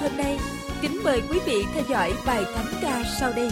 hôm nay. Kính mời quý vị theo dõi bài thánh ca sau đây.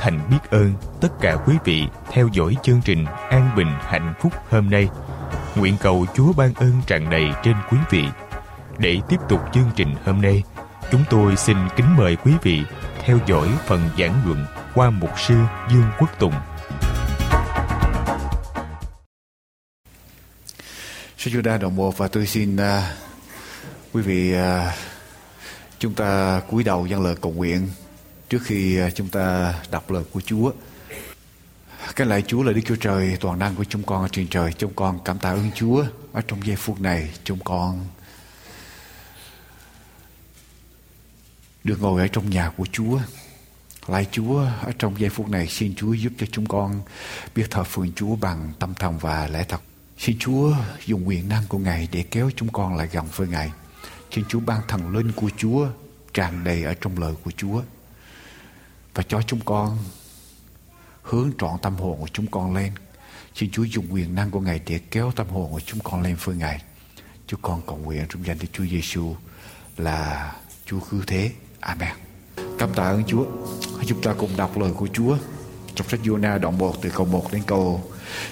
thành biết ơn tất cả quý vị theo dõi chương trình An Bình Hạnh Phúc hôm nay. Nguyện cầu Chúa ban ơn tràn đầy trên quý vị. Để tiếp tục chương trình hôm nay, chúng tôi xin kính mời quý vị theo dõi phần giảng luận qua mục sư Dương Quốc Tùng. Sư chúng đa đồng một và tôi xin uh, quý vị uh, chúng ta cúi đầu dâng lời cầu nguyện trước khi à, chúng ta đọc lời của Chúa. Cái lạy Chúa là Đức Chúa Trời, toàn năng của chúng con ở trên trời. Chúng con cảm tạ ơn Chúa ở trong giây phút này chúng con được ngồi ở trong nhà của Chúa. Lạy Chúa ở trong giây phút này, xin Chúa giúp cho chúng con biết thờ phượng Chúa bằng tâm thần và lẽ thật. Xin Chúa dùng quyền năng của Ngài để kéo chúng con lại gần với Ngài. Xin Chúa ban thần linh của Chúa tràn đầy ở trong lời của Chúa. Và cho chúng con hướng trọn tâm hồn của chúng con lên. Xin Chúa dùng quyền năng của Ngài để kéo tâm hồn của chúng con lên với Ngài. Chúng con cầu nguyện trong danh Đức Chúa Giêsu là Chúa cứu thế. Amen. Cảm tạ ơn Chúa. Chúng ta cùng đọc lời của Chúa trong sách Jonah đoạn 1 từ câu 1 đến câu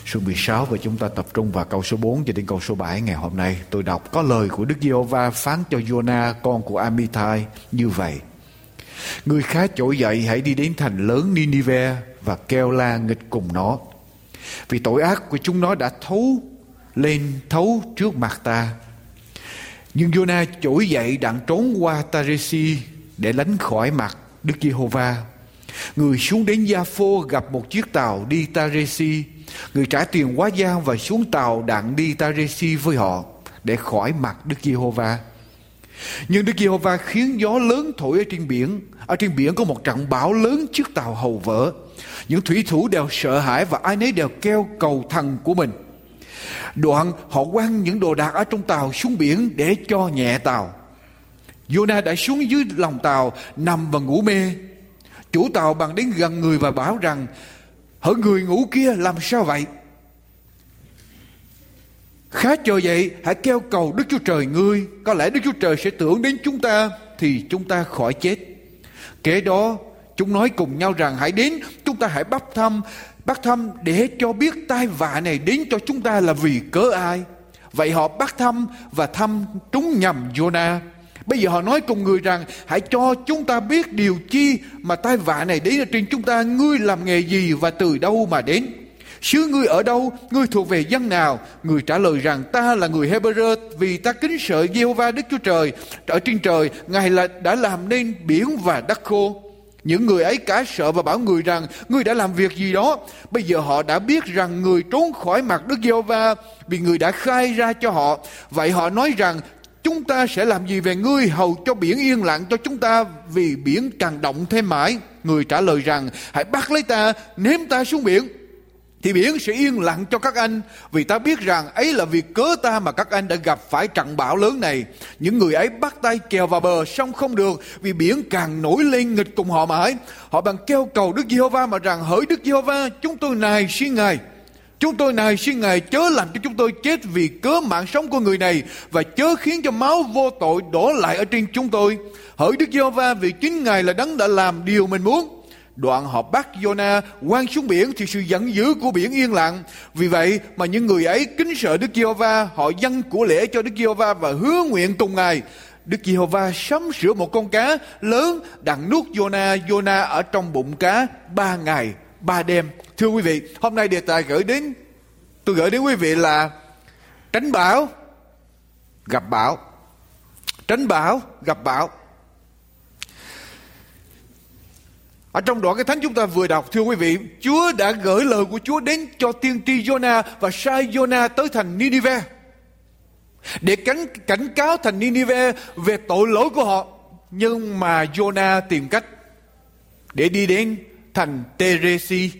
số 16 và chúng ta tập trung vào câu số 4 cho đến câu số 7 ngày hôm nay. Tôi đọc, có lời của Đức Giê-hô-va phán cho Jonah con của Amitai như vậy. Người khá trỗi dậy hãy đi đến thành lớn Ninive và kêu la nghịch cùng nó. Vì tội ác của chúng nó đã thấu lên, thấu trước mặt ta. Nhưng Jonah trỗi dậy đặng trốn qua Taresi để lánh khỏi mặt Đức Giê-hô-va. Người xuống đến Gia Phô gặp một chiếc tàu đi Taresi. Người trả tiền quá gian và xuống tàu đặng đi Taresi với họ để khỏi mặt Đức Giê-hô-va. Nhưng Đức Giê-hô-va khiến gió lớn thổi ở trên biển. Ở trên biển có một trận bão lớn chiếc tàu hầu vỡ. Những thủy thủ đều sợ hãi và ai nấy đều kêu cầu thần của mình. Đoạn, họ quăng những đồ đạc ở trong tàu xuống biển để cho nhẹ tàu. Jonah đã xuống dưới lòng tàu, nằm và ngủ mê. Chủ tàu bằng đến gần người và bảo rằng, Hỡi người ngủ kia, làm sao vậy? Khá chờ vậy, hãy kêu cầu Đức Chúa Trời ngươi, Có lẽ Đức Chúa Trời sẽ tưởng đến chúng ta, Thì chúng ta khỏi chết Kế đó, chúng nói cùng nhau rằng Hãy đến, chúng ta hãy bắt thăm Bắt thăm để cho biết tai vạ này đến cho chúng ta là vì cớ ai Vậy họ bắt thăm và thăm trúng nhầm Jonah Bây giờ họ nói cùng người rằng, hãy cho chúng ta biết điều chi mà tai vạ này đến ở trên chúng ta. Ngươi làm nghề gì và từ đâu mà đến? Xứ ngươi ở đâu? Ngươi thuộc về dân nào? Người trả lời rằng ta là người Hebrew vì ta kính sợ gieo va Đức Chúa Trời. Ở trên trời, Ngài là đã làm nên biển và đất khô. Những người ấy cả sợ và bảo người rằng Ngươi đã làm việc gì đó Bây giờ họ đã biết rằng người trốn khỏi mặt Đức Giê-hô-va Vì người đã khai ra cho họ Vậy họ nói rằng chúng ta sẽ làm gì về ngươi hầu cho biển yên lặng cho chúng ta vì biển càng động thêm mãi người trả lời rằng hãy bắt lấy ta ném ta xuống biển thì biển sẽ yên lặng cho các anh, vì ta biết rằng ấy là việc cớ ta mà các anh đã gặp phải trận bão lớn này những người ấy bắt tay kèo vào bờ xong không được, vì biển càng nổi lên nghịch cùng họ mãi họ bằng kêu cầu đức giê-hô-va mà rằng, hỡi đức giê-hô-va, chúng tôi nài xin ngài Chúng tôi này xin Ngài, chớ làm cho chúng tôi chết vì cớ mạng sống của người này, và chớ khiến cho máu vô tội đổ lại ở trên chúng tôi. Hỡi Đức Giê-hô-va, vì chính Ngài là đấng đã làm điều mình muốn. Đoạn họ bắt Jonah quăng xuống biển thì sự giận dữ của biển yên lặng. Vì vậy mà những người ấy kính sợ Đức Giê-hô-va, họ dâng của lễ cho Đức Giê-hô-va và hứa nguyện cùng Ngài. Đức Giê-hô-va sắm sửa một con cá lớn đặng nuốt Jonah, Jonah ở trong bụng cá ba ngày ba đêm. Thưa quý vị, hôm nay đề tài gửi đến tôi gửi đến quý vị là tránh bão gặp bão. Tránh bão gặp bão. Ở trong đoạn cái thánh chúng ta vừa đọc thưa quý vị, Chúa đã gửi lời của Chúa đến cho tiên tri Jonah và sai Jonah tới thành Nineveh để cảnh cảnh cáo thành Nineveh về tội lỗi của họ. Nhưng mà Jonah tìm cách để đi đến thành Teresi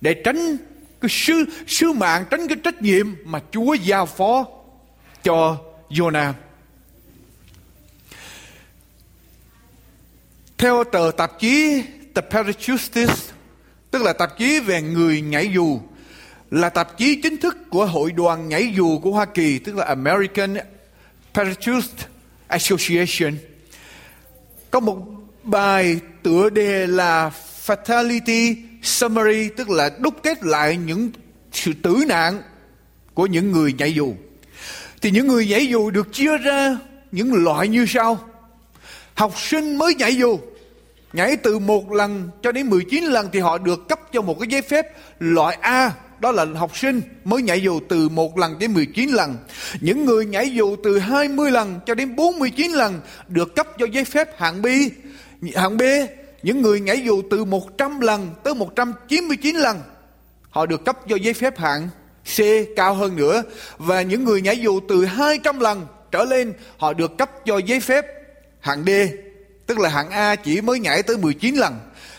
để tránh cái sứ sứ mạng tránh cái trách nhiệm mà Chúa giao phó cho Jonah. Theo tờ tạp chí The Parachutist, tức là tạp chí về người nhảy dù, là tạp chí chính thức của Hội đoàn nhảy dù của Hoa Kỳ, tức là American Parachute Association. Có một bài tựa đề là Fatality Summary, tức là đúc kết lại những sự tử nạn của những người nhảy dù. Thì những người nhảy dù được chia ra những loại như sau. Học sinh mới nhảy dù nhảy từ một lần cho đến 19 lần thì họ được cấp cho một cái giấy phép loại A đó là học sinh mới nhảy dù từ một lần đến 19 lần. Những người nhảy dù từ 20 lần cho đến 49 lần được cấp cho giấy phép hạng B. Hạng B, những người nhảy dù từ 100 lần tới 199 lần họ được cấp cho giấy phép hạng C cao hơn nữa và những người nhảy dù từ 200 lần trở lên họ được cấp cho giấy phép hạng D tức là hạng A chỉ mới nhảy tới 19 lần,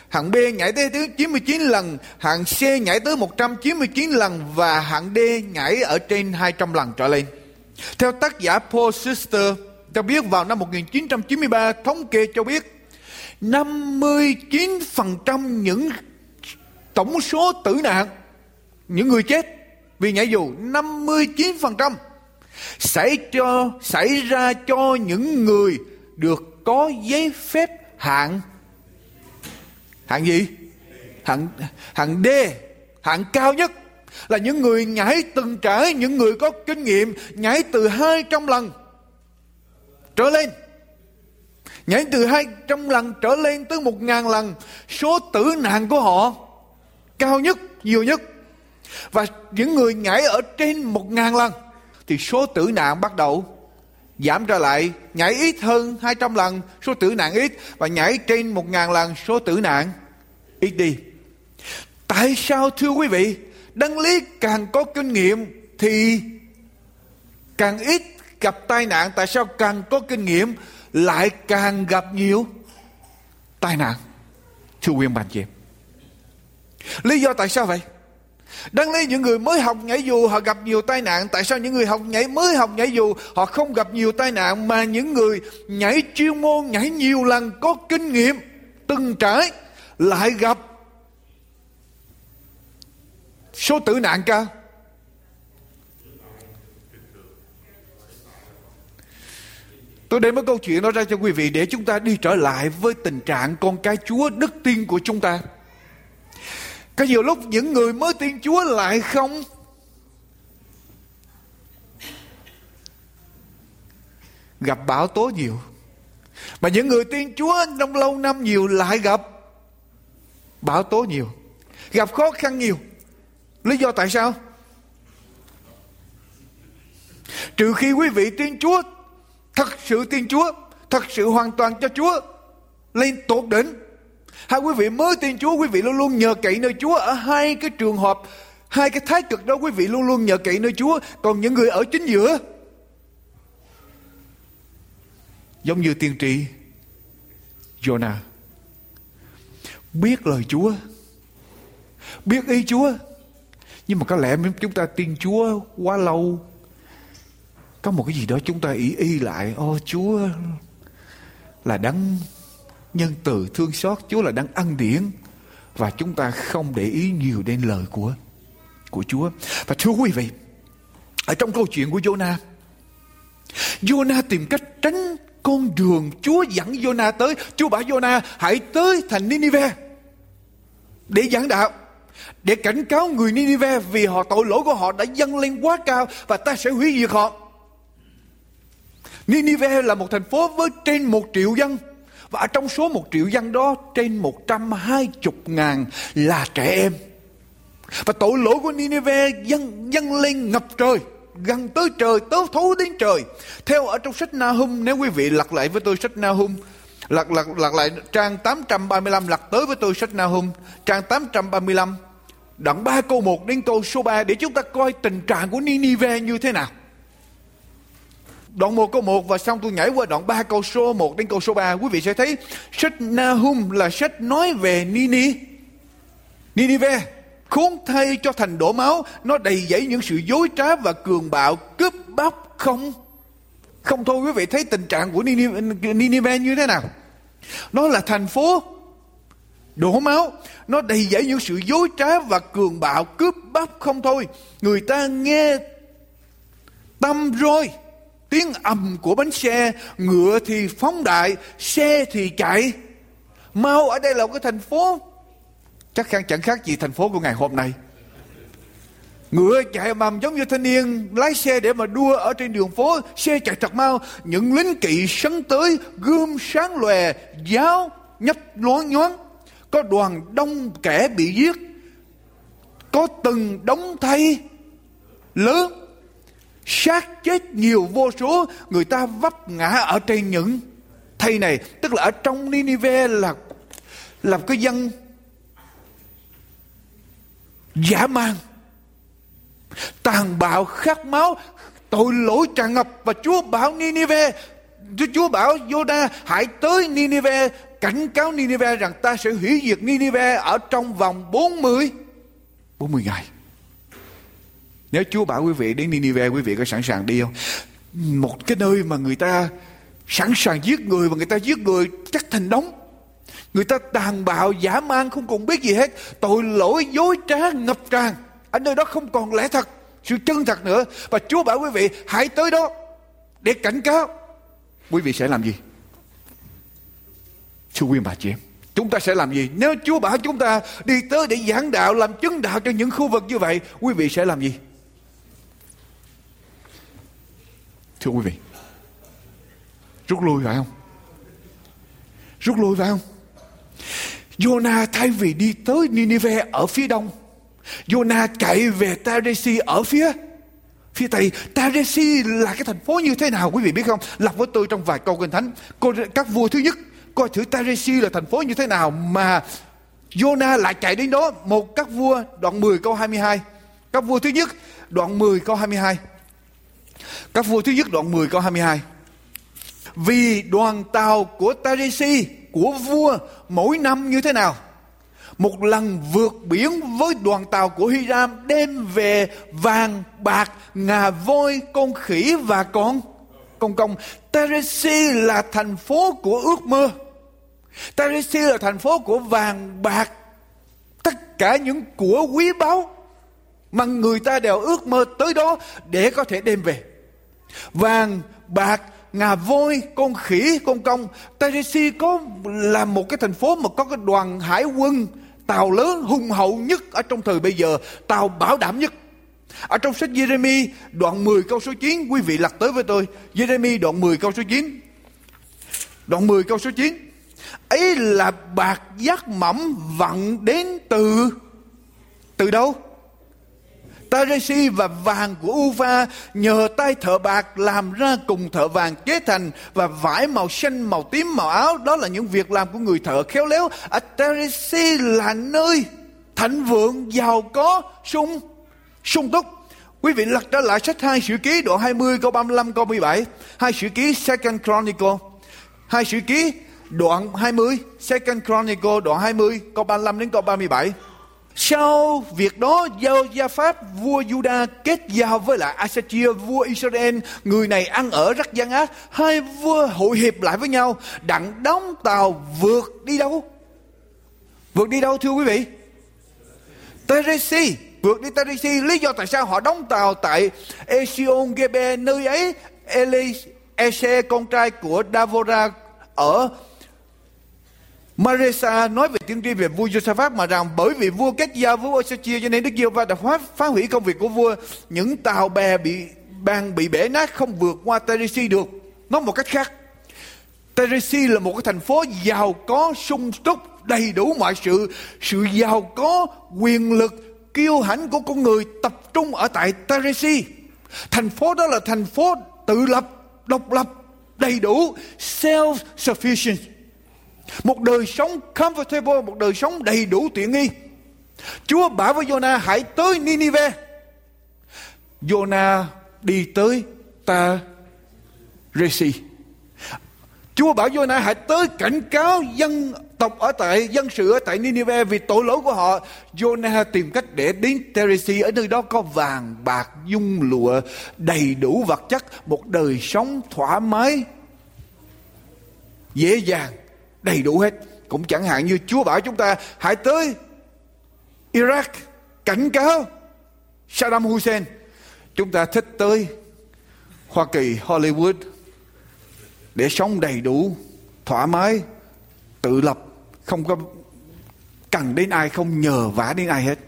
hạng B nhảy tới 99 lần, hạng C nhảy tới 199 lần và hạng D nhảy ở trên 200 lần trở lên. Theo tác giả Paul Sister cho biết vào năm 1993 thống kê cho biết 59% những tổng số tử nạn, những người chết vì nhảy dù 59% xảy cho, xảy ra cho những người được có giấy phép hạng. Hạng gì? Hạng hạng D, hạng cao nhất. Là những người nhảy từng trải, những người có kinh nghiệm nhảy từ 200 lần trở lên. Nhảy từ 200 lần trở lên tới 1.000 lần, số tử nạn của họ cao nhất, nhiều nhất. Và những người nhảy ở trên 1.000 lần, thì số tử nạn bắt đầu giảm trở lại, nhảy ít hơn 200 lần số tử nạn ít và nhảy trên 1.000 lần số tử nạn ít đi. Tại sao, thưa quý vị đăng lý càng có kinh nghiệm thì càng ít gặp tai nạn? Tại sao càng có kinh nghiệm lại càng gặp nhiều tai nạn? Thưa quý bạn chị lý do tại sao vậy? Đáng lý những người mới học nhảy dù họ gặp nhiều tai nạn. Tại sao những người học nhảy mới học nhảy dù Họ không gặp nhiều tai nạn? Mà những người nhảy chuyên môn Nhảy nhiều lần có kinh nghiệm, Từng trải, lại gặp Số tử nạn cao Tôi đem với câu chuyện đó ra cho quý vị Để chúng ta đi trở lại với tình trạng Con cái Chúa, đức tin của chúng ta có nhiều lúc những người mới tin Chúa lại không gặp bão tố nhiều. Mà những người tin Chúa trong lâu năm nhiều lại gặp bão tố nhiều. Gặp khó khăn nhiều. Lý do tại sao? Trừ khi quý vị tin Chúa, thật sự tin Chúa, thật sự hoàn toàn cho Chúa lên tột đỉnh Hai quý vị mới tin Chúa, quý vị luôn luôn nhờ cậy nơi Chúa ở hai cái trường hợp, hai cái thái cực đó quý vị luôn luôn nhờ cậy nơi Chúa. Còn những người ở chính giữa, giống như tiên tri Jonah, biết lời Chúa, biết ý Chúa, nhưng mà có lẽ chúng ta tin Chúa quá lâu có một cái gì đó chúng ta ý y lại ô Chúa là đấng nhân từ thương xót Chúa là đang ăn điển và chúng ta không để ý nhiều đến lời của của Chúa. Và thưa quý vị, ở trong câu chuyện của Jonah, Jonah tìm cách tránh con đường Chúa dẫn Jonah tới. Chúa bảo Jonah hãy tới thành Ninive để giảng đạo để cảnh cáo người Ninive vì họ tội lỗi của họ đã dâng lên quá cao và ta sẽ hủy diệt họ. Ninive là một thành phố với trên một triệu dân và trong số một triệu dân đó trên một trăm hai chục ngàn là trẻ em. Và tội lỗi của Nineveh dâng, dâng lên ngập trời gần tới trời tớ thấu đến trời theo ở trong sách Nahum nếu quý vị lật lại với tôi sách Nahum lật lật lật lại trang 835 lật tới với tôi sách Nahum trang 835 đoạn 3 câu 1 đến câu số 3 để chúng ta coi tình trạng của Ninive như thế nào đoạn 1 câu 1 và xong tôi nhảy qua đoạn 3 câu số 1 đến câu số 3 quý vị sẽ thấy sách Nahum là sách nói về Nini. Ninive khốn thay cho thành đổ máu. Nó đầy dẫy những sự dối trá và cường bạo cướp bóc không? Không thôi, quý vị thấy tình trạng của Ninive như thế nào? Nó là thành phố đổ máu. Nó đầy dẫy những sự dối trá và cường bạo cướp bóc không thôi. Người ta nghe tâm rồi tiếng ầm của bánh xe ngựa thì phóng đại xe thì chạy. Mau ở đây là một cái thành phố. Chắc chắn chẳng khác gì thành phố của ngày hôm nay. Ngựa chạy mầm giống như thanh niên lái xe để mà đua ở trên đường phố, xe chạy thật mau, những lính kỵ sấn tới, gươm sáng lòe, giáo nhấp loáng nhoáng. Có đoàn đông kẻ bị giết, có từng đống thay lớn, sát chết nhiều vô số, người ta vấp ngã ở trên những thay này, tức là ở trong Ninive là làm cái dân giả man tàn bạo khát máu tội lỗi tràn ngập và Chúa bảo Ninive Chúa bảo Jonah hãy tới Ninive cảnh cáo Ninive rằng ta sẽ hủy diệt Ninive ở trong vòng 40 40 ngày. Nếu Chúa bảo quý vị đến Ninive quý vị có sẵn sàng đi không? Một cái nơi mà người ta sẵn sàng giết người và người ta giết người chắc thành đống. Người ta tàn bạo, giả man không còn biết gì hết. Tội lỗi, dối trá, ngập tràn. Ở nơi đó không còn lẽ thật, sự chân thật nữa. Và Chúa bảo quý vị hãy tới đó để cảnh cáo. Quý vị sẽ làm gì? Thưa quý bà chị em, chúng ta sẽ làm gì? Nếu Chúa bảo chúng ta đi tới để giảng đạo, làm chứng đạo cho những khu vực như vậy, quý vị sẽ làm gì? Thưa quý vị, rút lui phải không? Rút lui phải không? Jonah thay vì đi tới Nineveh ở phía đông, Jonah chạy về Taresi ở phía phía tây. Taresi là cái thành phố như thế nào quý vị biết không? lập với tôi trong vài câu kinh thánh. Các vua thứ nhất coi thử Taresi là thành phố như thế nào mà Jonah lại chạy đến đó. Một các vua đoạn 10 câu 22. Các vua thứ nhất đoạn 10 câu 22. Các vua thứ nhất đoạn 10 câu 22. Vì đoàn tàu của Tarisi của vua mỗi năm như thế nào? Một lần vượt biển với đoàn tàu của Hiram đem về vàng, bạc, ngà voi, con khỉ và con công công. Tarisi là thành phố của ước mơ. Tarisi là thành phố của vàng bạc. Tất cả những của quý báu mà người ta đều ước mơ tới đó để có thể đem về. Vàng, bạc, ngà voi, con khỉ, con công. Teresi có là một cái thành phố mà có cái đoàn hải quân tàu lớn hùng hậu nhất ở trong thời bây giờ, tàu bảo đảm nhất. Ở trong sách Jeremy đoạn 10 câu số 9 Quý vị lật tới với tôi Jeremy đoạn 10 câu số 9 Đoạn 10 câu số 9 Ấy là bạc giác mỏng vặn đến từ Từ đâu? Taresi và vàng của Uva nhờ tay thợ bạc làm ra cùng thợ vàng chế thành và vải màu xanh, màu tím, màu áo. Đó là những việc làm của người thợ khéo léo. À, Taresi là nơi thịnh vượng, giàu có, sung sung túc. Quý vị lật trở lại sách hai sử ký đoạn 20 câu 35 câu 17. Hai sử ký Second Chronicle. Hai sử ký đoạn 20 Second Chronicle đoạn 20 câu 35 đến câu 37. Sau việc đó giao gia pháp vua Juda kết giao với lại Asachia vua Israel người này ăn ở rất gian ác. Hai vua hội hiệp lại với nhau đặng đóng tàu vượt đi đâu? Vượt đi đâu thưa quý vị? Teresi vượt đi Teresi. Lý do tại sao họ đóng tàu tại Esion Gebe nơi ấy Eli, Ese, con trai của Davora ở Maresa nói về tiên tri về vua Josaphat mà rằng bởi vì vua kết giao với vua Osachia cho nên Đức giê va đã phá, phá hủy công việc của vua. Những tàu bè bị bang bị bể nát không vượt qua Teresi được. Nói một cách khác, Teresi là một cái thành phố giàu có, sung túc, đầy đủ mọi sự. Sự giàu có, quyền lực, kiêu hãnh của con người tập trung ở tại Teresi. Thành phố đó là thành phố tự lập, độc lập, đầy đủ, self-sufficient. Một đời sống comfortable, một đời sống đầy đủ tiện nghi. Chúa bảo với Jonah hãy tới Ninive. Jonah đi tới ta Resi. Chúa bảo Jonah hãy tới cảnh cáo dân tộc ở tại dân sự ở tại Nineveh vì tội lỗi của họ. Jonah tìm cách để đến Teresi ở nơi đó có vàng, bạc, dung lụa, đầy đủ vật chất, một đời sống thoải mái, dễ dàng, đầy đủ hết. Cũng chẳng hạn như Chúa bảo chúng ta hãy tới Iraq cảnh cáo Saddam Hussein. Chúng ta thích tới Hoa Kỳ, Hollywood để sống đầy đủ, thoải mái, tự lập, không có cần đến ai, không nhờ vả đến ai hết.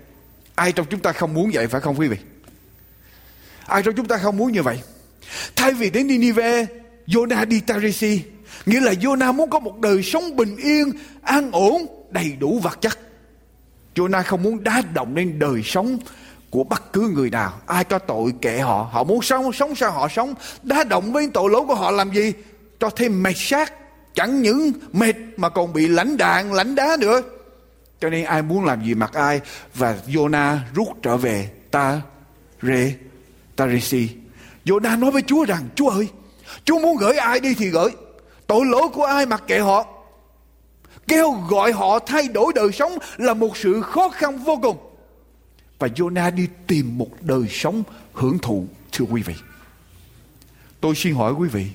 Ai trong chúng ta không muốn vậy phải không quý vị? Ai trong chúng ta không muốn như vậy? Thay vì đến Ninive, Jonah đi Tarisi. Nghĩa là Jonah muốn có một đời sống bình yên, an ổn, đầy đủ vật chất. Jonah không muốn đá động đến đời sống của bất cứ người nào. Ai có tội kệ họ. Họ muốn sống, sống sao họ sống. Đá động với tội lỗi của họ làm gì? Cho thêm mệt xác. Chẳng những mệt mà còn bị lãnh đạn, lãnh đá nữa. Cho nên ai muốn làm gì mặc ai. Và Jonah rút trở về ta Re Tarisi. Jonah nói với Chúa rằng Chúa ơi Chúa muốn gửi ai đi thì gửi Tội lỗi của ai mặc kệ họ? Kêu gọi họ thay đổi đời sống Là một sự khó khăn vô cùng. Và Jonah đi tìm một đời sống hưởng thụ, Thưa quý vị. Tôi xin hỏi quý vị,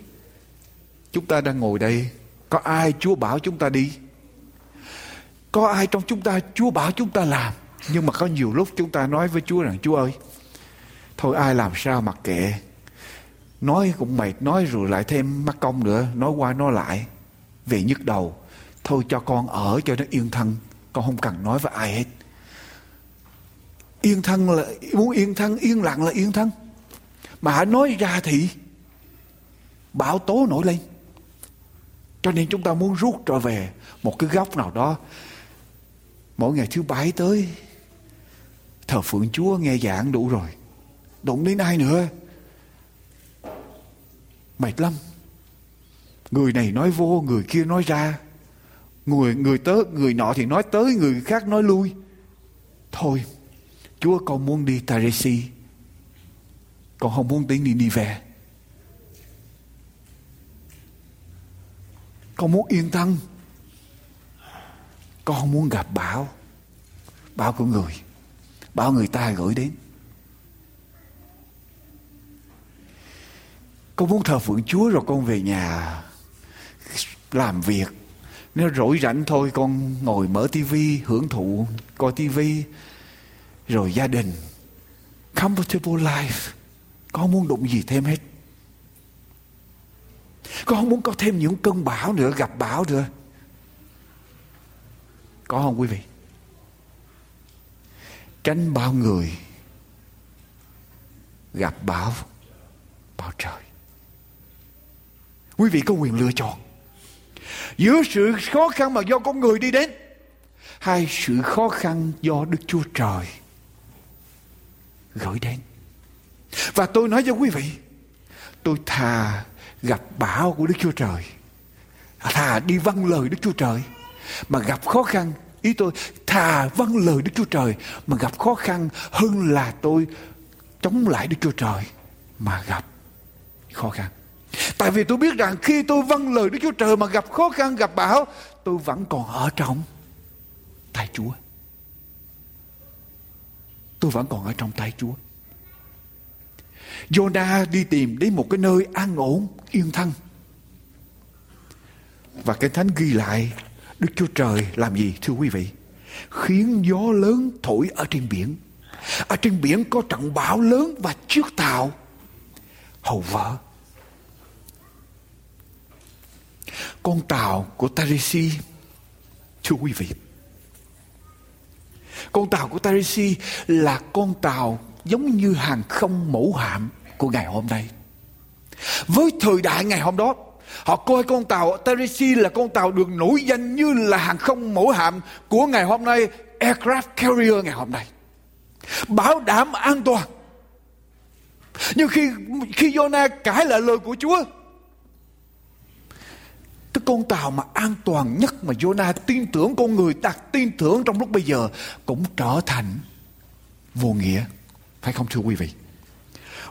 Chúng ta đang ngồi đây, Có ai Chúa bảo chúng ta đi? Có ai trong chúng ta Chúa bảo chúng ta làm? Nhưng mà có nhiều lúc chúng ta nói với Chúa rằng, Chúa ơi, Thôi ai làm sao mặc kệ? Nói cũng mệt, Nói rồi lại thêm mắc công nữa, Nói qua nói lại. Về nhức đầu, Thôi cho con ở cho nó yên thân, Con không cần nói với ai hết. Yên thân là, Muốn yên thân, yên lặng là yên thân. Mà hãy nói ra thì Bão tố nổi lên. Cho nên chúng ta muốn rút trở về Một cái góc nào đó. Mỗi ngày thứ bảy tới, Thờ phượng Chúa nghe giảng đủ rồi. Đụng đến ai nữa? Mệt lắm Người này nói vô, Người kia nói ra. Người người tới người nọ thì nói tới, Người khác nói lui. Thôi, Chúa con muốn đi Taresi. Con không muốn tiến đi đi về. Con muốn yên tâm. Con không muốn gặp bão. Bão của người. Bão người ta gửi đến. Con muốn thờ phượng Chúa rồi con về nhà làm việc. Nếu rỗi rảnh thôi con ngồi mở tivi, hưởng thụ, coi tivi. Rồi gia đình, comfortable life. Con muốn đụng gì thêm hết. Con không muốn có thêm những cơn bão nữa, gặp bão nữa. Có không quý vị? Tránh bao người, gặp bão bão trời. Quý vị có quyền lựa chọn. Giữa sự khó khăn mà do con người đi đến hay sự khó khăn do Đức Chúa Trời gửi đến. Và tôi nói cho quý vị, tôi thà gặp bão của Đức Chúa Trời, thà đi vâng lời Đức Chúa Trời, mà gặp khó khăn, ý tôi thà vâng lời Đức Chúa Trời mà gặp khó khăn hơn là tôi chống lại Đức Chúa Trời mà gặp khó khăn. Tại vì tôi biết rằng khi tôi vâng lời Đức Chúa Trời mà gặp khó khăn, gặp bão, tôi vẫn còn ở trong tay Chúa. Tôi vẫn còn ở trong tay Chúa. Jonah đi tìm đến một cái nơi an ổn, yên thân. Và cái thánh ghi lại Đức Chúa Trời làm gì thưa quý vị? Khiến gió lớn thổi ở trên biển. Ở trên biển có trận bão lớn và chiếc tàu hầu vỡ con tàu của Tarisi, thưa quý vị. Con tàu của Tarisi là con tàu giống như hàng không mẫu hạm của ngày hôm nay. Với thời đại ngày hôm đó, họ coi con tàu Tarisi là con tàu được nổi danh như là hàng không mẫu hạm của ngày hôm nay, aircraft carrier ngày hôm nay. Bảo đảm an toàn. Nhưng khi khi Jonah cãi lại lời của Chúa con tàu mà an toàn nhất mà Jonah tin tưởng con người đặt tin tưởng trong lúc bây giờ cũng trở thành vô nghĩa. Phải không thưa quý vị?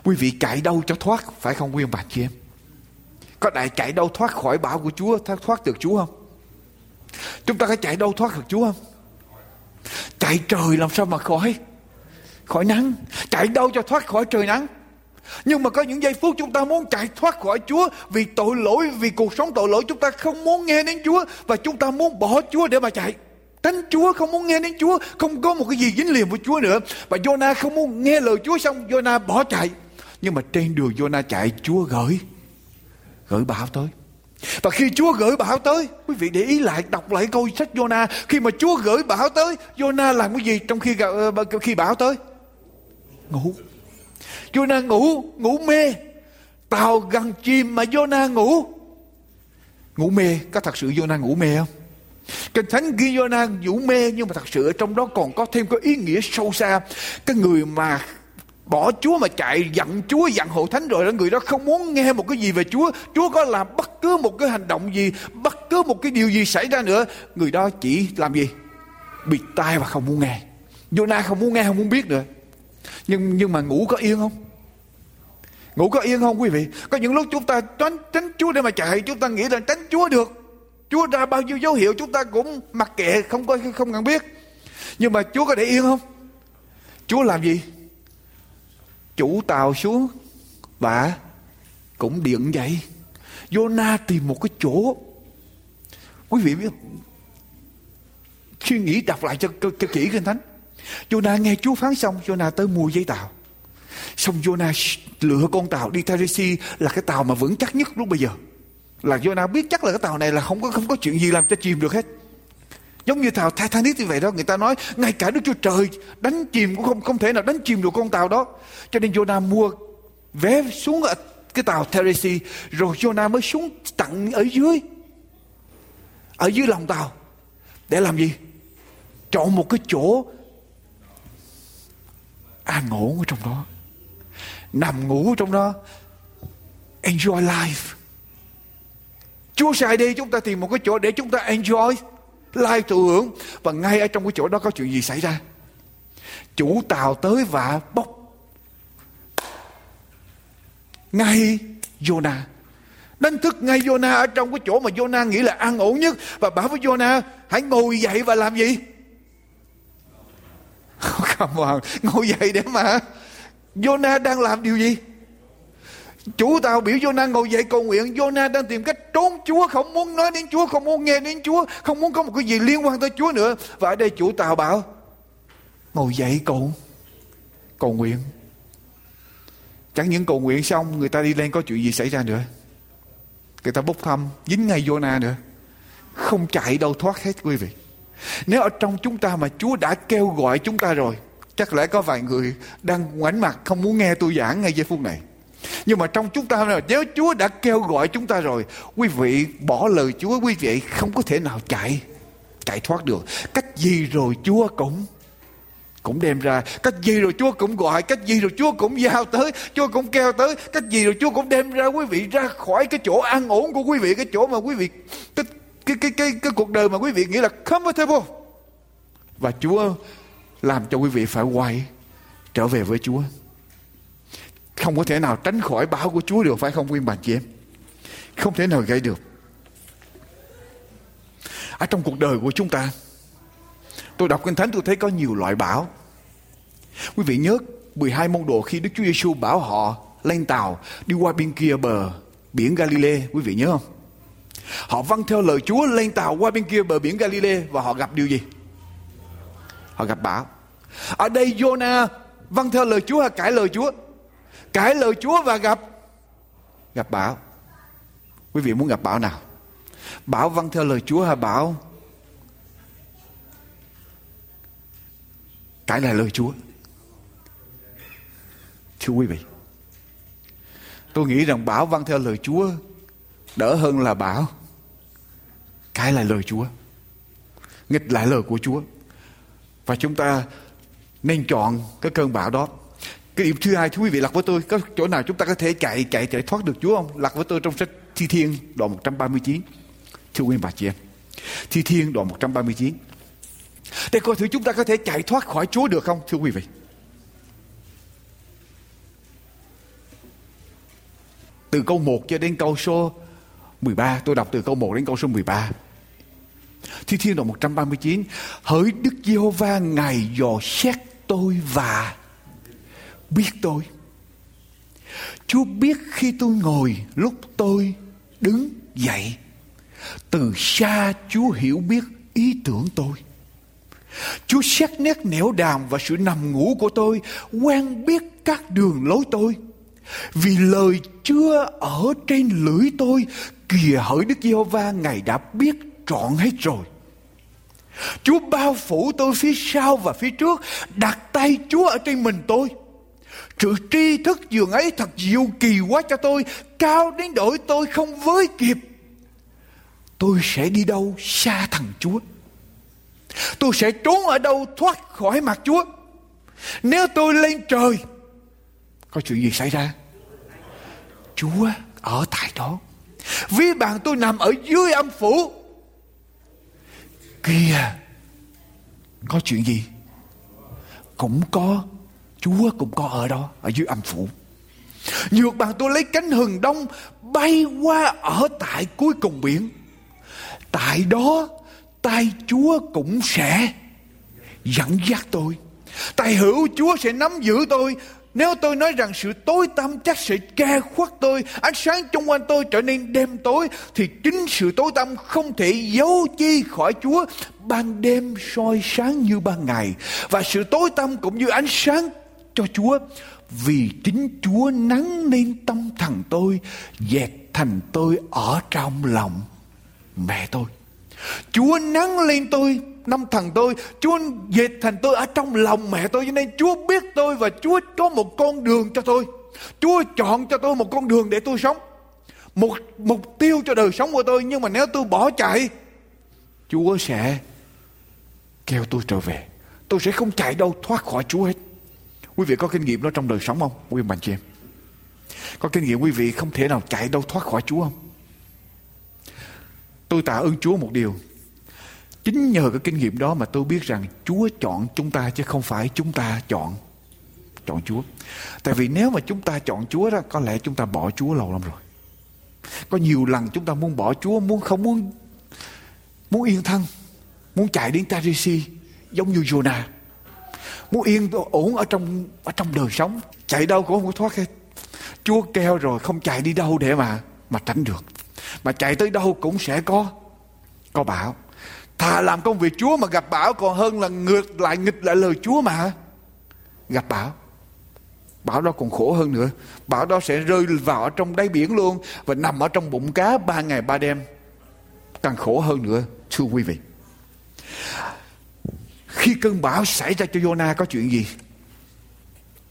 Quý vị chạy đâu cho thoát phải không quý ông bà chị em? Có đại chạy đâu thoát khỏi bão của Chúa, thoát được Chúa không? Chúng ta có chạy đâu thoát được Chúa không? Chạy trời làm sao mà khỏi khỏi nắng? Chạy đâu cho thoát khỏi trời nắng? Nhưng mà có những giây phút chúng ta muốn chạy thoát khỏi Chúa vì tội lỗi, vì cuộc sống tội lỗi chúng ta không muốn nghe đến Chúa và chúng ta muốn bỏ Chúa để mà chạy. Tránh Chúa không muốn nghe đến Chúa, không có một cái gì dính liền với Chúa nữa. Và Jonah không muốn nghe lời Chúa xong Jonah bỏ chạy. Nhưng mà trên đường Jonah chạy Chúa gửi gửi bão tới. Và khi Chúa gửi bão tới, quý vị để ý lại đọc lại câu sách Jonah, khi mà Chúa gửi bão tới, Jonah làm cái gì trong khi ờ, khi bão tới? Ngủ. Jonah ngủ, ngủ mê. Tàu gần chìm mà Jonah ngủ. Ngủ mê, có thật sự Jonah ngủ mê không? Kinh Thánh ghi Jonah ngủ mê nhưng mà thật sự ở trong đó còn có thêm có ý nghĩa sâu xa. Cái người mà bỏ Chúa mà chạy giận Chúa giận hộ thánh rồi đó người đó không muốn nghe một cái gì về Chúa Chúa có làm bất cứ một cái hành động gì bất cứ một cái điều gì xảy ra nữa người đó chỉ làm gì bịt tai và không muốn nghe Jonah không muốn nghe không muốn biết nữa nhưng nhưng mà ngủ có yên không? Ngủ có yên không quý vị? Có những lúc chúng ta tránh tránh Chúa để mà chạy chúng ta nghĩ rằng tránh Chúa được. Chúa ra bao nhiêu dấu hiệu chúng ta cũng mặc kệ không có không cần biết. Nhưng mà Chúa có để yên không? Chúa làm gì? Chủ tàu xuống và cũng điện dậy. Jonah tìm một cái chỗ. Quý vị biết suy nghĩ đọc lại cho, cho, cho kỹ kinh thánh. Jonah nghe Chúa phán xong, Jonah tới mua giấy tàu. Xong Jonah lựa con tàu đi Tarisi là cái tàu mà vững chắc nhất lúc bây giờ. Là Jonah biết chắc là cái tàu này là không có không có chuyện gì làm cho chìm được hết. Giống như tàu Titanic như vậy đó, Người ta nói, ngay cả Đức Chúa Trời Đánh chìm cũng không không thể nào đánh chìm được con tàu đó. Cho nên Jonah mua vé xuống ở cái tàu Teresi Rồi Jonah mới xuống tận ở dưới Ở dưới lòng tàu. Để làm gì? Chọn một cái chỗ An ổn ở trong đó, Nằm ngủ trong đó, Enjoy life. Chúa sai đi chúng ta tìm một cái chỗ để chúng ta enjoy life thụ hưởng. Và ngay ở trong cái chỗ đó có chuyện gì xảy ra? Chủ tàu tới và bốc. Ngay Jonah. Đánh thức ngay Jonah ở trong cái chỗ mà Jonah nghĩ là an ổn nhất. Và bảo với Jonah, hãy ngồi dậy và làm gì? Come on, ngồi dậy để mà. Jonah đang làm điều gì? Chủ tàu biểu Jonah ngồi dậy cầu nguyện. Jonah đang tìm cách trốn Chúa Không muốn nói đến Chúa Không muốn nghe đến Chúa Không muốn có một cái gì liên quan tới Chúa nữa. Và ở đây chủ tàu bảo Ngồi dậy cầu Cầu nguyện. Chẳng những cầu nguyện xong Người ta đi lên có chuyện gì xảy ra nữa. Người ta bốc thăm Dính ngay Jonah nữa. Không chạy đâu thoát hết quý vị. Nếu ở trong chúng ta mà Chúa đã kêu gọi chúng ta rồi, Chắc lẽ có vài người đang ngoảnh mặt không muốn nghe tôi giảng ngay giây phút này. Nhưng mà trong chúng ta là nếu Chúa đã kêu gọi chúng ta rồi, quý vị bỏ lời Chúa, quý vị không có thể nào chạy chạy thoát được. Cách gì rồi Chúa cũng cũng đem ra. Cách gì rồi Chúa cũng gọi, cách gì rồi Chúa cũng giao tới, Chúa cũng kêu tới. Cách gì rồi Chúa cũng đem ra, quý vị ra khỏi cái chỗ an ổn của quý vị, cái chỗ mà quý vị cái cái cái cái, cái cuộc đời mà quý vị nghĩ là comfortable và Chúa làm cho quý vị phải quay trở về với Chúa không có thể nào tránh khỏi bão của Chúa được phải không quý bà chị em? Không thể nào gây được. Ở trong cuộc đời của chúng ta, tôi đọc Kinh Thánh tôi thấy có nhiều loại bão. Quý vị nhớ 12 môn đồ khi Đức Chúa Giêsu bảo họ lên tàu đi qua bên kia bờ biển Galilee, quý vị nhớ không? Họ vâng theo lời Chúa lên tàu qua bên kia bờ biển Galilee và họ gặp điều gì? Họ gặp bão. Ở đây Jonah vâng theo lời Chúa hay cãi lời Chúa? cãi lời Chúa và gặp gặp bão. Quý vị muốn gặp bão nào? Bão vâng theo lời Chúa hay bão cãi lại lời Chúa? Thưa quý vị, tôi nghĩ rằng bão vâng theo lời Chúa đỡ hơn là bão cãi lại lời Chúa, nghịch lại lời của Chúa. Và chúng ta nên chọn cái cơn bão đó. Cái điểm thứ hai thưa quý vị lật với tôi có chỗ nào chúng ta có thể chạy chạy chạy thoát được Chúa không? Lật với tôi trong sách Thi Thiên đoạn 139 thưa quý bà chị em Thi Thiên đoạn 139 để coi thử chúng ta có thể chạy thoát khỏi Chúa được không thưa quý vị? Từ câu 1 cho đến câu số 13 tôi đọc từ câu 1 đến câu số 13 Thi Thiên đoạn 139 Hỡi Đức Giê-hô-va Ngài dò xét tôi và biết tôi. Chúa biết khi tôi ngồi, lúc tôi đứng dậy. Từ xa Chúa hiểu biết ý tưởng tôi. Chúa xét nét nẻo đàm và sự nằm ngủ của tôi, quen biết các đường lối tôi. Vì lời chưa ở trên lưỡi tôi, kìa hỡi Đức Giê-hô-va, Ngài đã biết trọn hết rồi. Chúa bao phủ tôi phía sau và phía trước, đặt tay Chúa ở trên mình tôi. Sự tri thức dường ấy thật diệu kỳ quá cho tôi, cao đến đổi tôi không với kịp. Tôi sẽ đi đâu xa thằng Chúa? Tôi sẽ trốn ở đâu thoát khỏi mặt Chúa? Nếu tôi lên trời, có chuyện gì xảy ra? Chúa ở tại đó. Ví bạn tôi nằm ở dưới âm phủ. Kìa, có chuyện gì? Cũng có, Chúa cũng có ở đó, ở dưới âm phủ. Nhược bằng tôi lấy cánh hừng đông bay qua ở tại cuối cùng biển. Tại đó tay Chúa cũng sẽ dẫn dắt tôi. Tay hữu Chúa sẽ nắm giữ tôi. Nếu tôi nói rằng sự tối tăm chắc sẽ che khuất tôi, ánh sáng chung quanh tôi trở nên đêm tối, thì chính sự tối tăm không thể giấu chi khỏi Chúa. Ban đêm soi sáng như ban ngày, và sự tối tăm cũng như ánh sáng cho Chúa. Vì chính Chúa nắng lên tâm thần tôi, dẹt thành tôi ở trong lòng mẹ tôi. Chúa nắng lên tôi năm thần tôi, Chúa dệt thành tôi ở trong lòng mẹ tôi, Cho nên Chúa biết tôi Và Chúa có một con đường cho tôi. Chúa chọn cho tôi một con đường để tôi sống, Một mục tiêu cho đời sống của tôi, Nhưng mà nếu tôi bỏ chạy, Chúa sẽ kêu tôi trở về. Tôi sẽ không chạy đâu, thoát khỏi Chúa hết. Quý vị có kinh nghiệm đó trong đời sống không? Quý vị bạn chị em? Có kinh nghiệm quý vị không thể nào chạy đâu, thoát khỏi Chúa không? Tôi tạ ơn Chúa một điều. Chính nhờ cái kinh nghiệm đó mà tôi biết rằng Chúa chọn chúng ta chứ không phải chúng ta chọn chọn Chúa. Tại vì nếu mà chúng ta chọn Chúa đó, có lẽ chúng ta bỏ Chúa lâu lắm rồi. Có nhiều lần chúng ta muốn bỏ Chúa, muốn không muốn muốn yên thân, muốn chạy đến Tarisi giống như Jonah. Muốn yên ổn ở trong ở trong đời sống, chạy đâu cũng không thoát hết. Chúa kêu rồi không chạy đi đâu để mà mà tránh được mà chạy tới đâu cũng sẽ có có bão thà làm công việc Chúa mà gặp bão còn hơn là ngược lại nghịch lại lời Chúa mà. Gặp bão. Bão đó còn khổ hơn nữa. Bão đó sẽ rơi vào trong đáy biển luôn và nằm ở trong bụng cá ba ngày ba đêm. Càng khổ hơn nữa, thưa quý vị. Khi cơn bão xảy ra cho Jonah có chuyện gì?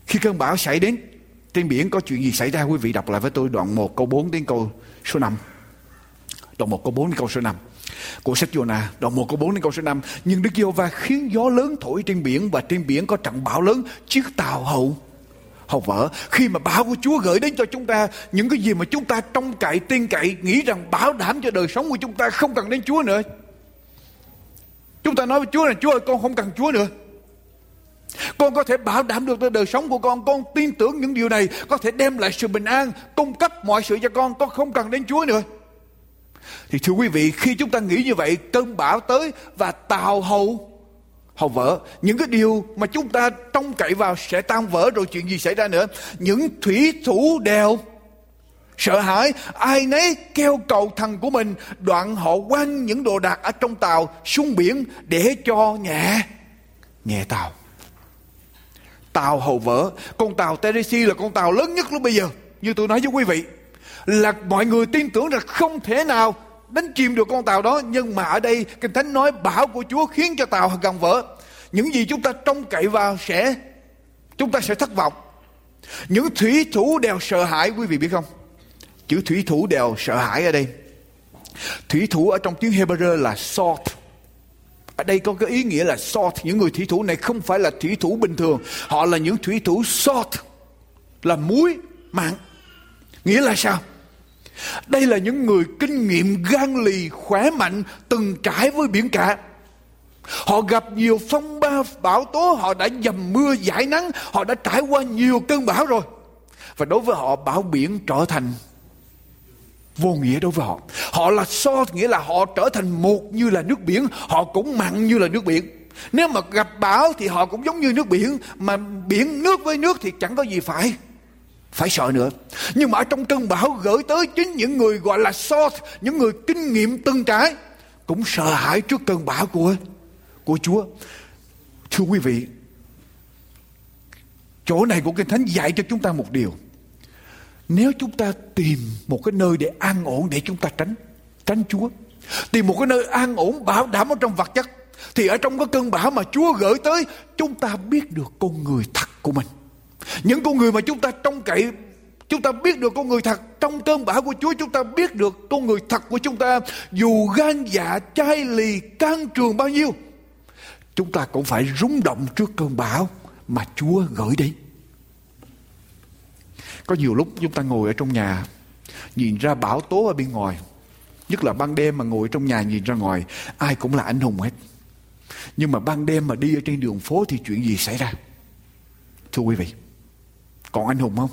Khi cơn bão xảy đến trên biển có chuyện gì xảy ra? Quý vị đọc lại với tôi đoạn 1 câu 4 đến câu số 5 Đoạn 1 câu 4 đến câu số 5 của sách Jonah, đoạn 1 câu 4 đến câu số 5 nhưng Đức Giê-hô-va khiến gió lớn thổi trên biển và trên biển có trận bão lớn, chiếc tàu hậu hầu vỡ. Khi mà bão của Chúa gửi đến cho chúng ta, những cái gì mà chúng ta trông cậy, tin cậy, nghĩ rằng bảo đảm cho đời sống của chúng ta không cần đến Chúa nữa. Chúng ta nói với Chúa là, Chúa ơi, con không cần Chúa nữa. Con có thể bảo đảm được đời sống của con con tin tưởng những điều này, có thể đem lại sự bình an, cung cấp mọi sự cho con con không cần đến Chúa nữa thì thưa quý vị, khi chúng ta nghĩ như vậy, cơn bão tới và tàu hầu hầu vỡ. Những cái điều mà chúng ta trông cậy vào sẽ tan vỡ rồi chuyện gì xảy ra nữa. Những thủy thủ đều sợ hãi, ai nấy kêu cầu thần của mình, đoạn họ quăng những đồ đạc ở trong tàu xuống biển để cho nhẹ, nhẹ tàu. Tàu hầu vỡ, con tàu Teresi là con tàu lớn nhất lúc bây giờ. Như tôi nói với quý vị, là mọi người tin tưởng là không thể nào đánh chìm được con tàu đó, nhưng mà ở đây kinh thánh nói bão của Chúa khiến cho tàu gần vỡ. Những gì chúng ta trông cậy vào sẽ, chúng ta sẽ thất vọng. Những thủy thủ đều sợ hãi, quý vị biết không? Chữ thủy thủ đều sợ hãi ở đây. Thủy thủ ở trong tiếng Hebrew là salt. Ở đây có cái ý nghĩa là salt. Những người thủy thủ này không phải là thủy thủ bình thường. Họ là những thủy thủ salt, là muối, mặn. Nghĩa là sao? Đây là những người kinh nghiệm gan lì, khỏe mạnh, từng trải với biển cả. Họ gặp nhiều phong ba bão tố, họ đã dầm mưa giải nắng, họ đã trải qua nhiều cơn bão rồi. Và đối với họ bão biển trở thành vô nghĩa đối với họ. Họ là so nghĩa là họ trở thành một như là nước biển, họ cũng mặn như là nước biển. Nếu mà gặp bão thì họ cũng giống như nước biển, mà biển nước với nước thì chẳng có gì phải phải sợ nữa. Nhưng mà ở trong cơn bão gửi tới chính những người gọi là so những người kinh nghiệm tân trái cũng sợ hãi trước cơn bão của của Chúa. Thưa quý vị, chỗ này của kinh thánh dạy cho chúng ta một điều. Nếu chúng ta tìm một cái nơi để an ổn để chúng ta tránh tránh Chúa, tìm một cái nơi an ổn, bảo đảm ở trong vật chất, thì ở trong cái cơn bão mà Chúa gửi tới, chúng ta biết được con người thật của mình những con người mà chúng ta trông cậy, Chúng ta biết được con người thật, Trong cơn bão của Chúa chúng ta biết được con người thật của chúng ta, Dù gan dạ chai lì, can trường bao nhiêu, Chúng ta cũng phải rung động trước cơn bão Mà Chúa gửi đi. Có nhiều lúc chúng ta ngồi ở trong nhà, Nhìn ra bão tố ở bên ngoài, Nhất là ban đêm mà ngồi trong nhà nhìn ra ngoài, Ai cũng là anh hùng hết. Nhưng mà ban đêm mà đi ở trên đường phố Thì chuyện gì xảy ra? Thưa quý vị còn anh hùng không?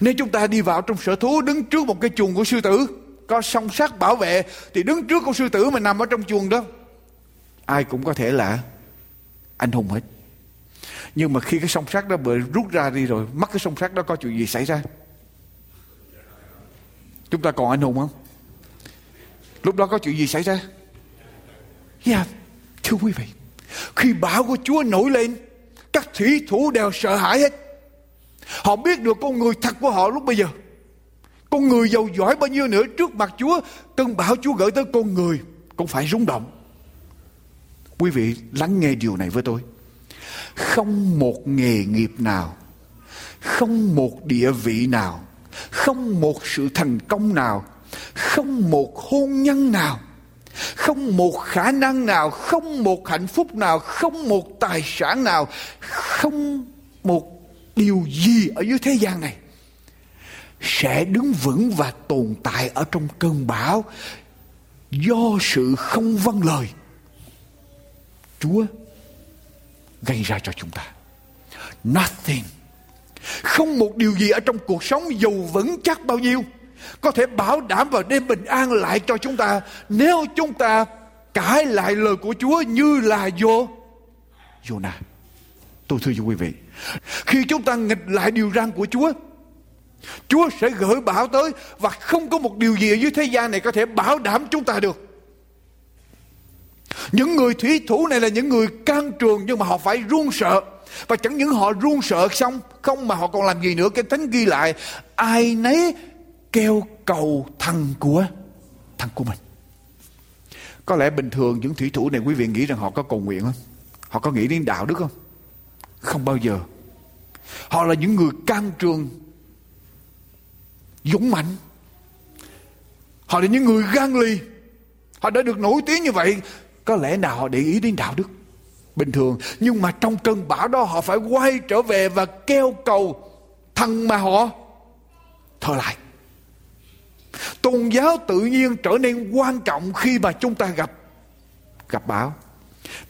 Nếu chúng ta đi vào trong sở thú, đứng trước một cái chuồng của sư tử, có song sắt bảo vệ, thì đứng trước con sư tử mà nằm ở trong chuồng đó, ai cũng có thể là anh hùng hết. Nhưng mà khi cái song sắt đó bị rút ra đi rồi mất cái song sắt đó có chuyện gì xảy ra? Chúng ta còn anh hùng không? Lúc đó có chuyện gì xảy ra? Yeah. thưa quý vị, khi bão của chúa nổi lên, các thủy thủ đều sợ hãi hết. Họ biết được con người thật của họ lúc bây giờ. Con người giàu giỏi bao nhiêu nữa trước mặt Chúa, cơn bão Chúa gửi tới con người cũng phải rung động. Quý vị lắng nghe điều này với tôi. Không một nghề nghiệp nào, không một địa vị nào, không một sự thành công nào, không một hôn nhân nào, không một khả năng nào, không một hạnh phúc nào, không một tài sản nào, không một điều gì ở dưới thế gian này sẽ đứng vững và tồn tại ở trong cơn bão do sự không vâng lời Chúa gây ra cho chúng ta. Nothing. Không một điều gì ở trong cuộc sống dù vững chắc bao nhiêu có thể bảo đảm và đem bình an lại cho chúng ta nếu chúng ta cãi lại lời của Chúa như là vô Jonah. Tôi thưa quý vị, khi chúng ta nghịch lại điều răn của Chúa, Chúa sẽ gửi bão tới và không có một điều gì ở dưới thế gian này có thể bảo đảm chúng ta được. Những người thủy thủ này là những người can trường nhưng mà họ phải run sợ. Và chẳng những họ run sợ xong không mà họ còn làm gì nữa. Cái thánh ghi lại ai nấy kêu cầu thằng của thằng của mình. Có lẽ bình thường những thủy thủ này quý vị nghĩ rằng họ có cầu nguyện không? Họ có nghĩ đến đạo đức không? Không bao giờ. Họ là những người can trường, dũng mạnh. Họ là những người gan lì. Họ đã được nổi tiếng như vậy. Có lẽ nào họ để ý đến đạo đức bình thường. Nhưng mà trong cơn bão đó họ phải quay trở về và kêu cầu thằng mà họ thờ lại. Tôn giáo tự nhiên trở nên quan trọng khi mà chúng ta gặp gặp bão.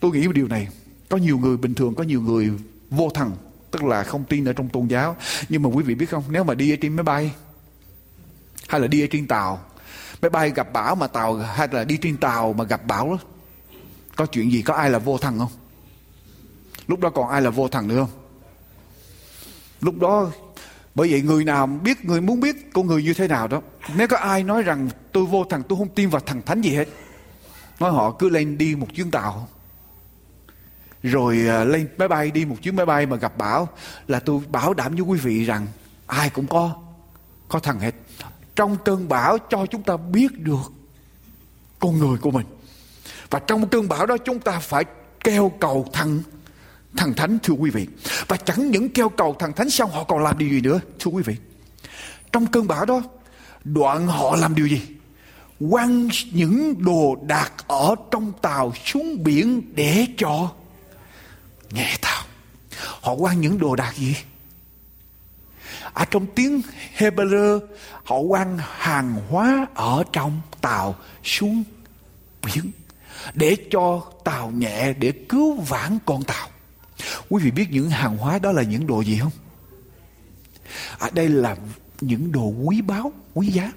Tôi nghĩ điều này có nhiều người bình thường có nhiều người vô thần, tức là không tin ở trong tôn giáo. Nhưng mà quý vị biết không, nếu mà đi ở trên máy bay, hay là đi ở trên tàu, máy bay gặp bão mà tàu, hay là đi trên tàu mà gặp bão đó, có chuyện gì, có ai là vô thần không? Lúc đó còn ai là vô thần nữa không? Lúc đó, bởi vậy người nào biết, người muốn biết con người như thế nào đó, nếu có ai nói rằng tôi vô thần, tôi không tin vào thần thánh gì hết, nói họ cứ lên đi một chuyến tàu rồi à, lên máy bay đi, một chuyến máy bay mà gặp bão là tôi bảo đảm với quý vị rằng ai cũng có có thằng hết. Trong cơn bão cho chúng ta biết được con người của mình. Và trong cơn bão đó chúng ta phải kêu cầu thằng thằng thánh, thưa quý vị. Và chẳng những kêu cầu thằng thánh xong họ còn làm điều gì nữa, thưa quý vị? Trong cơn bão đó, đoạn họ làm điều gì? Quăng những đồ đạc ở trong tàu xuống biển để cho nghe tao, họ quan những đồ đạc gì? Ở trong tiếng Hebrew, họ quan hàng hóa ở trong tàu xuống biển để cho tàu nhẹ để cứu vãn con tàu. Quý vị biết những hàng hóa đó là những đồ gì không? Ở đây là những đồ quý báu, quý giá.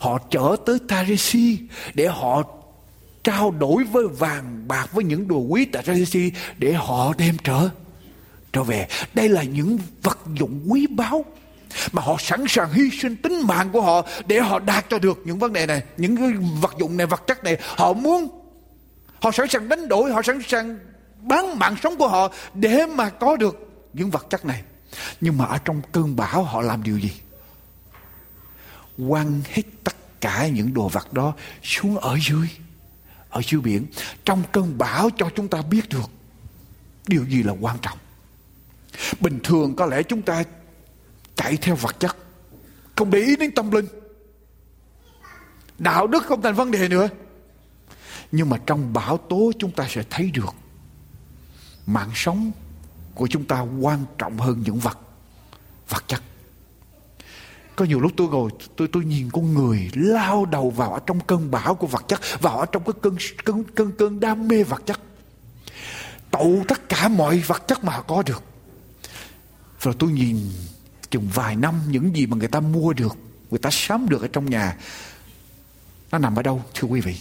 Họ chở tới Tarisi để họ trao đổi với vàng bạc với những đồ quý tại Radisi để họ đem trở trở về. Đây là những vật dụng quý báu mà họ sẵn sàng hy sinh tính mạng của họ để họ đạt cho được những vấn đề này, những cái vật dụng này, vật chất này. Họ muốn, họ sẵn sàng đánh đổi, họ sẵn sàng bán mạng sống của họ để mà có được những vật chất này. Nhưng mà ở trong cơn bão họ làm điều gì? Quăng hết tất cả những đồ vật đó xuống ở dưới ở siêu biển. Trong cơn bão cho chúng ta biết được điều gì là quan trọng. Bình thường có lẽ chúng ta chạy theo vật chất, không để ý đến tâm linh. Đạo đức không thành vấn đề nữa. Nhưng mà trong bão tố chúng ta sẽ thấy được mạng sống của chúng ta quan trọng hơn những vật vật chất có nhiều lúc tôi ngồi, tôi tôi nhìn con người lao đầu vào ở trong cơn bão của vật chất, vào ở trong cái cơn cơn cơn cơn đam mê vật chất. Tậu tất cả mọi vật chất mà họ có được. Rồi tôi nhìn chừng vài năm, những gì mà người ta mua được, người ta sắm được ở trong nhà, nó nằm ở đâu, thưa quý vị?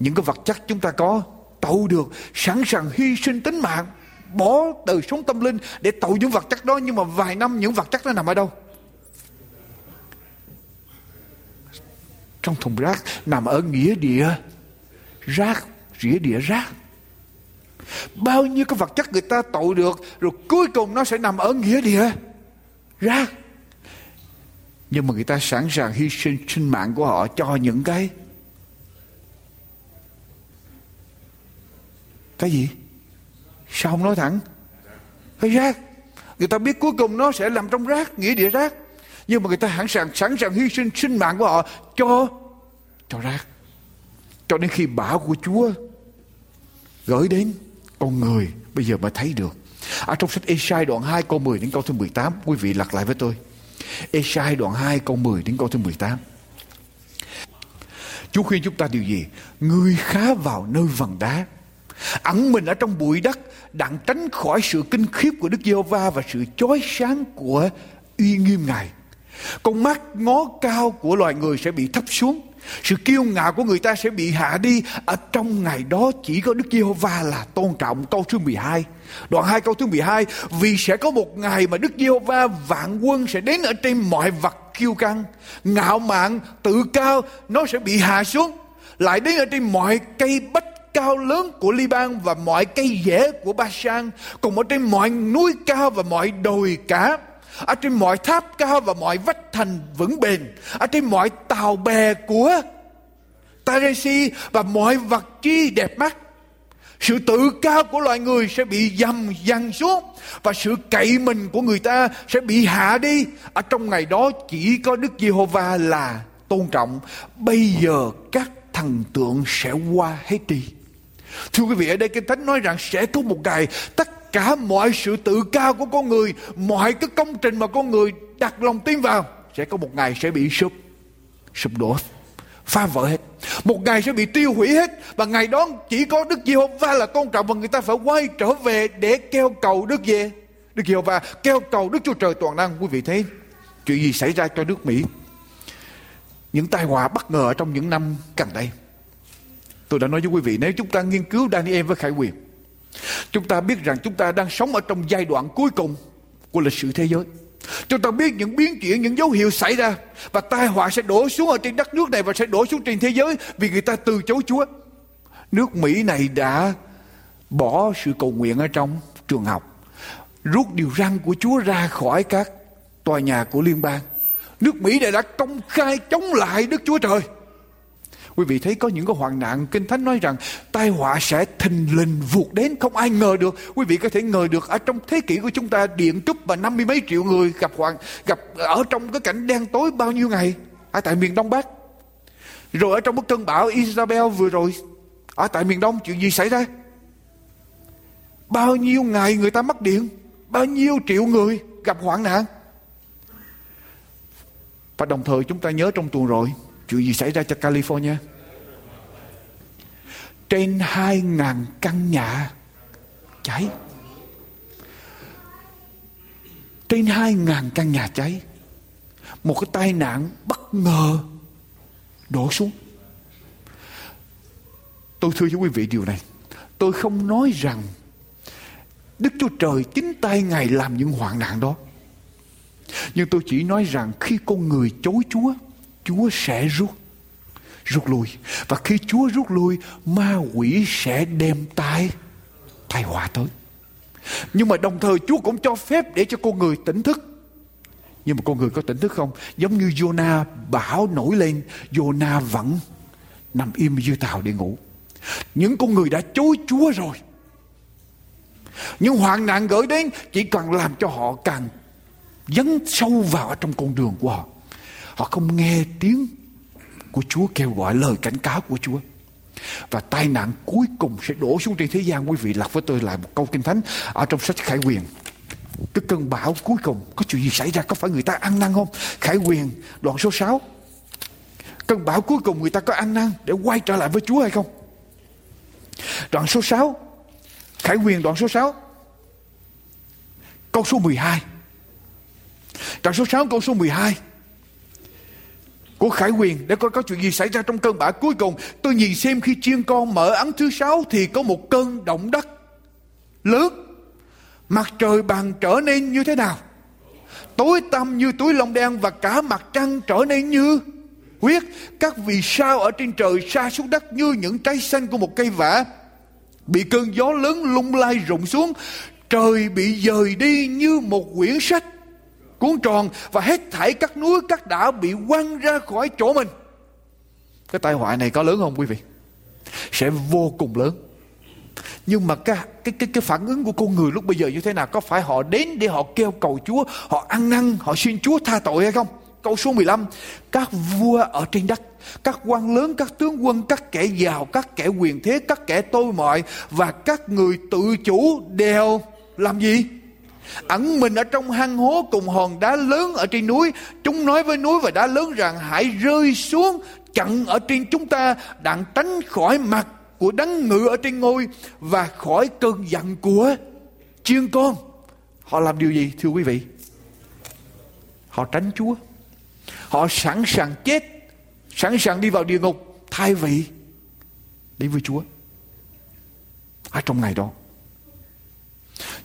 Những cái vật chất chúng ta có tậu được, sẵn sàng hy sinh tính mạng, bỏ đời sống tâm linh để tậu những vật chất đó, nhưng mà vài năm những vật chất nó nằm ở đâu? Trong thùng rác nằm ở nghĩa địa. Rác rỉa địa rác. Bao nhiêu cái vật chất người ta tội được, rồi cuối cùng nó sẽ nằm ở nghĩa địa. Rác. Nhưng mà người ta sẵn sàng hy sinh sinh mạng của họ cho những cái cái gì? Sao không nói thẳng? Cái rác. Người ta biết cuối cùng nó sẽ nằm trong rác, nghĩa địa rác nhưng mà người ta sẵn sàng sẵn sàng hy sinh sinh mạng của họ cho cho rác. Cho đến khi bão của Chúa gửi đến con người, bây giờ mà thấy được. Ở trong sách Esai đoạn 2 câu 10 đến câu thứ 18 quý vị lặp lại với tôi. Esai đoạn 2 câu 10 đến câu thứ 18 Chúa khuyên chúng ta điều gì? Người khá vào nơi vần đá. Ẩn mình ở trong bụi đất, đặng tránh khỏi sự kinh khiếp của Đức Giê-hô-va và sự chói sáng của uy nghiêm Ngài. Con mắt ngó cao của loài người sẽ bị thấp xuống. Sự kiêu ngạo của người ta sẽ bị hạ đi. Ở trong ngày đó chỉ có Đức Giê-hô-va là tôn trọng. Câu thứ 12. Đoạn 2 câu thứ 12. Vì sẽ có một ngày mà Đức Giê-hô-va vạn quân sẽ đến ở trên mọi vật kiêu căng. Ngạo mạn, tự cao, nó sẽ bị hạ xuống. Lại đến ở trên mọi cây bách cao lớn của Liban và mọi cây dễ của ba sang cùng ở trên mọi núi cao và mọi đồi cả ở trên mọi tháp cao và mọi vách thành vững bền, ở trên mọi tàu bè của Taresi và mọi vật chi đẹp mắt. Sự tự cao của loài người sẽ bị dầm dằn xuống và sự cậy mình của người ta sẽ bị hạ đi. Ở trong ngày đó chỉ có Đức Giê-hô-va là tôn trọng. Bây giờ các thần tượng sẽ qua hết đi. Thưa quý vị, ở đây Kinh Thánh nói rằng sẽ có một ngày tất cả mọi sự tự cao của con người, mọi cái công trình mà con người đặt lòng tin vào sẽ có một ngày sẽ bị sụp, sụp đổ, phá vỡ hết. Một ngày sẽ bị tiêu hủy hết và ngày đó chỉ có Đức Giê-hô-va là tôn trọng và người ta phải quay trở về để kêu cầu Đức Giê. Đức Giê-hô-va kêu cầu Đức Chúa Trời toàn năng. Quý vị thấy chuyện gì xảy ra cho nước Mỹ? Những tai họa bất ngờ trong những năm gần đây Tôi đã nói với quý vị nếu chúng ta nghiên cứu Daniel với Khải Quyền Chúng ta biết rằng chúng ta đang sống ở trong giai đoạn cuối cùng của lịch sử thế giới. Chúng ta biết những biến chuyển, những dấu hiệu xảy ra Và tai họa sẽ đổ xuống ở trên đất nước này Và sẽ đổ xuống trên thế giới Vì người ta từ chối Chúa. Nước Mỹ này đã bỏ sự cầu nguyện ở trong trường học Rút điều răn của Chúa ra khỏi các tòa nhà của liên bang. Nước Mỹ này đã công khai chống lại Đức Chúa Trời. Quý vị thấy có những cái hoạn nạn, Kinh Thánh nói rằng tai họa sẽ thình lình vụt đến, Không ai ngờ được. Quý vị có thể ngờ được, Ở trong thế kỷ của chúng ta, Điện cúp và năm mươi mấy triệu người gặp hoạn, gặp Ở trong cái cảnh đen tối bao nhiêu ngày? Ở tại miền Đông Bắc. Rồi ở trong bức cơn bão Isabel vừa rồi, Ở tại miền Đông, chuyện gì xảy ra? Bao nhiêu ngày người ta mất điện, Bao nhiêu triệu người gặp hoạn nạn? Và đồng thời chúng ta nhớ trong tuần rồi Chuyện gì xảy ra cho California? Trên 2.000 căn nhà cháy. Trên 2.000 căn nhà cháy. Một cái tai nạn bất ngờ đổ xuống. Tôi thưa với quý vị điều này. Tôi không nói rằng Đức Chúa Trời chính tay Ngài làm những hoạn nạn đó. Nhưng tôi chỉ nói rằng khi con người chối Chúa Chúa sẽ rút rút lui. Và khi Chúa rút lui, ma quỷ sẽ đem tai tai họa tới. Nhưng mà đồng thời Chúa cũng cho phép để cho con người tỉnh thức. Nhưng mà con người có tỉnh thức không? Giống như Jonah bão nổi lên Jonah vẫn nằm im dưới tàu để ngủ. Những con người đã chối Chúa rồi. Những hoạn nạn gửi đến chỉ cần làm cho họ càng dấn sâu vào trong con đường của họ họ không nghe tiếng của Chúa kêu gọi, lời cảnh cáo của Chúa. Và tai nạn cuối cùng sẽ đổ xuống trên thế gian. Quý vị lặp với tôi lại một câu kinh thánh ở trong sách Khải Quyền cái cơn bão cuối cùng, có chuyện gì xảy ra? Có phải người ta ăn năn không? Khải Quyền đoạn số 6 cơn bão cuối cùng người ta có ăn năn để quay trở lại với Chúa hay không? Đoạn số 6 Khải Quyền đoạn số 6 câu số 12 đoạn số 6 câu số 12 của Khải Quyền, để coi có chuyện gì xảy ra trong cơn bão cuối cùng. Tôi nhìn xem khi chiên con mở ấn thứ sáu thì có một cơn động đất lớn. Mặt trời bằng trở nên như thế nào? Tối tăm như túi lông đen và cả mặt trăng trở nên như huyết. Các vì sao ở trên trời xa xuống đất như những trái xanh của một cây vả. Bị cơn gió lớn lung lay rụng xuống. Trời bị dời đi như một quyển sách cuốn tròn và hết thảy các núi, các đảo bị quăng ra khỏi chỗ mình. Cái tai họa này có lớn không quý vị? Sẽ vô cùng lớn. Nhưng mà cái cái cái cái phản ứng của con người lúc bây giờ như thế nào? Có phải họ đến để họ kêu cầu Chúa, họ ăn năn, họ xin Chúa tha tội hay không? Câu số 15 các vua ở trên đất, các quan lớn, các tướng quân, các kẻ giàu, các kẻ quyền thế, các kẻ tôi mọi và các người tự chủ đều làm gì? Ẩn mình ở trong hang hố cùng hòn đá lớn ở trên núi. Chúng nói với núi và đá lớn rằng, hãy rơi xuống, chặn ở trên chúng ta đặng tránh khỏi mặt của đấng ngự ở trên ngôi và khỏi cơn giận của chiên con. Họ làm điều gì, thưa quý vị? Họ tránh chúa. Họ sẵn sàng chết, sẵn sàng đi vào địa ngục thay vì đi với chúa. Ở trong ngày đó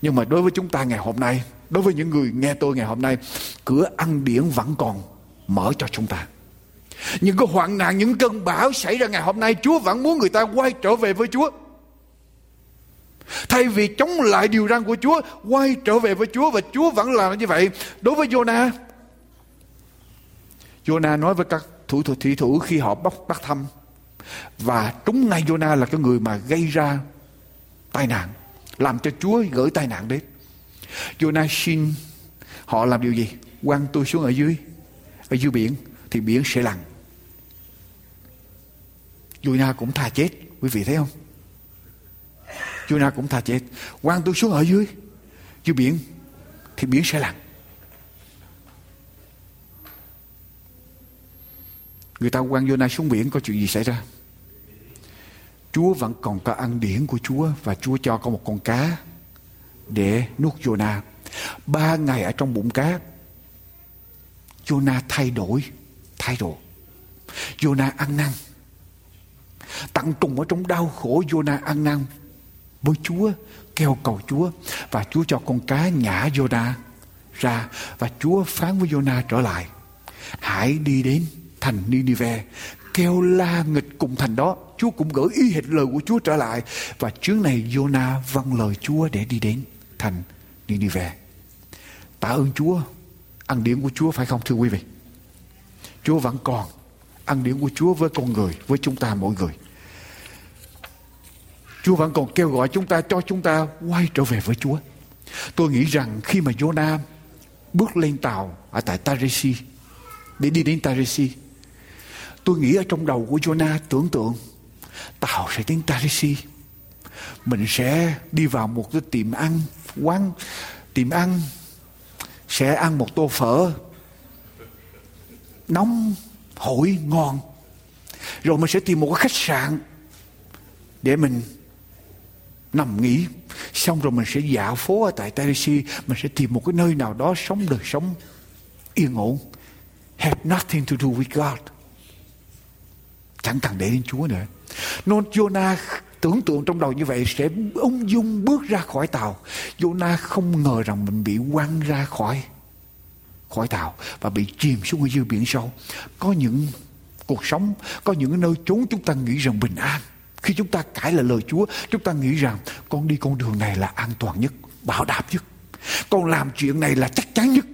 nhưng mà đối với chúng ta ngày hôm nay đối với những người nghe tôi ngày hôm nay cửa ăn điển vẫn còn mở cho chúng ta. Những cái hoạn nạn những cơn bão xảy ra ngày hôm nay Chúa vẫn muốn người ta quay trở về với Chúa. Thay vì chống lại điều răn của Chúa Quay trở về với Chúa Và Chúa vẫn làm như vậy. Đối với Jonah Jonah nói với các thủ thủ thủy thủ Khi họ bắt, bắt thăm Và trúng ngay Jonah là cái người mà gây ra tai nạn làm cho Chúa gửi tai nạn đến. Jonah xin họ làm điều gì? Quăng tôi xuống ở dưới, ở dưới biển, thì biển sẽ lặng. Jonah cũng thà chết, quý vị thấy không? Jonah cũng thà chết. Quăng tôi xuống ở dưới, dưới biển, thì biển sẽ lặng. Người ta quăng Jonah xuống biển có chuyện gì xảy ra? Chúa vẫn còn có ăn điển của Chúa và Chúa cho có một con cá để nuốt Jonah. Ba ngày ở trong bụng cá, Jonah thay đổi, thay đổi. Jonah ăn năn. Tận cùng ở trong đau khổ Jonah ăn năn với Chúa, kêu cầu Chúa và Chúa cho con cá nhả Jonah ra và Chúa phán với Jonah trở lại. Hãy đi đến thành Ninive kêu la nghịch cùng thành đó. Chúa cũng gửi y hệt lời của Chúa trở lại. Và chuyến này Jonah vâng lời Chúa để đi đến thành để đi về, tạ ơn Chúa. Ăn điển của Chúa phải không thưa quý vị? Chúa vẫn còn. Ăn điển của Chúa với con người với chúng ta mỗi người. Chúa vẫn còn kêu gọi chúng ta cho chúng ta quay trở về với Chúa. Tôi nghĩ rằng khi mà Jonah bước lên tàu ở tại Tarisi để đi đến Tarisi Tôi nghĩ ở trong đầu của Jonah tưởng tượng tàu sẽ đến Tarisi. Mình sẽ đi vào một cái tiệm ăn, quán, tiệm ăn, sẽ ăn một tô phở nóng, hổi, ngon. Rồi mình sẽ tìm một cái khách sạn để mình nằm nghỉ. Xong rồi mình sẽ dạo phố ở tại Tennessee Mình sẽ tìm một cái nơi nào đó sống đời sống yên ổn. Have nothing to do with God chẳng cần để đến Chúa nữa. Nên Jonah tưởng tượng trong đầu như vậy sẽ ung dung bước ra khỏi tàu. Jonah không ngờ rằng mình bị quăng ra khỏi khỏi tàu và bị chìm xuống ở dưới biển sâu. Có những cuộc sống, có những nơi trốn chúng ta nghĩ rằng bình an. Khi chúng ta cãi lại lời Chúa, chúng ta nghĩ rằng con đi con đường này là an toàn nhất, bảo đảm nhất. Con làm chuyện này là chắc chắn nhất.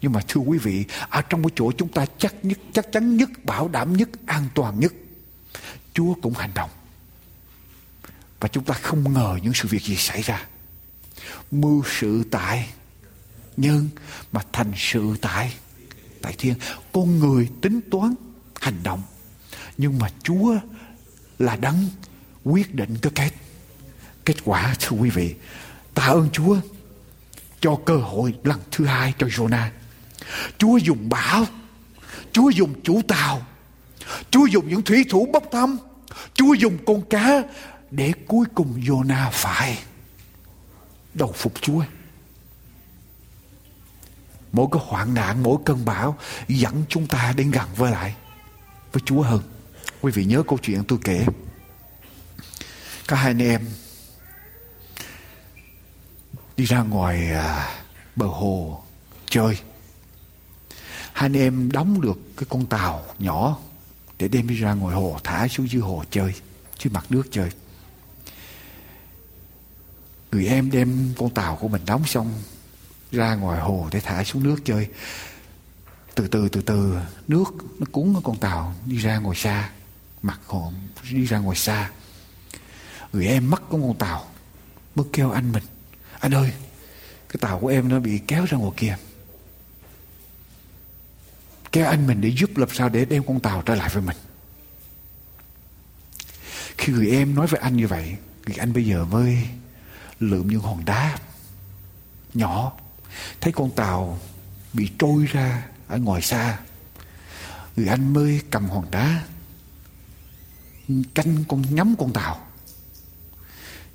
Nhưng mà thưa quý vị, ở trong cái chỗ chúng ta chắc nhất, chắc chắn nhất, bảo đảm nhất, an toàn nhất, Chúa cũng hành động. và chúng ta không ngờ những sự việc gì xảy ra. Mưu sự tại nhân mà thành sự tại tại thiên. Con người tính toán hành động. Nhưng mà chúa là đấng quyết định cái kết. Kết quả thưa quý vị tạ ơn chúa cho cơ hội lần thứ hai cho Jonah chúa dùng bão chúa dùng chủ tàu chúa dùng những thủy thủ bốc thăm chúa dùng con cá để cuối cùng Jonah phải đầu phục Chúa. Mỗi cái hoạn nạn, mỗi cơn bão dẫn chúng ta đến gần với lại với Chúa hơn. Quý vị nhớ câu chuyện tôi kể. Có hai anh em đi ra ngoài à, bờ hồ chơi. Hai anh em đóng được cái con tàu nhỏ để đem đi ra ngoài hồ thả xuống dưới hồ chơi, dưới mặt nước chơi. Người em đem con tàu của mình đóng xong ra ngoài hồ để thả xuống nước chơi. Từ từ từ từ nước nó cuốn con tàu đi ra ngoài xa mặt hồ đi ra ngoài xa. Người em mất con con tàu mới kêu anh mình. Anh ơi cái tàu của em nó bị kéo ra ngoài kia kêu anh mình để giúp làm sao để đem con tàu trở lại với mình? Khi người em nói với anh như vậy thì anh bây giờ mới lượm những hòn đá nhỏ. Thấy con tàu bị trôi ra ở ngoài xa, người anh mới cầm hòn đá, canh con nhắm con tàu.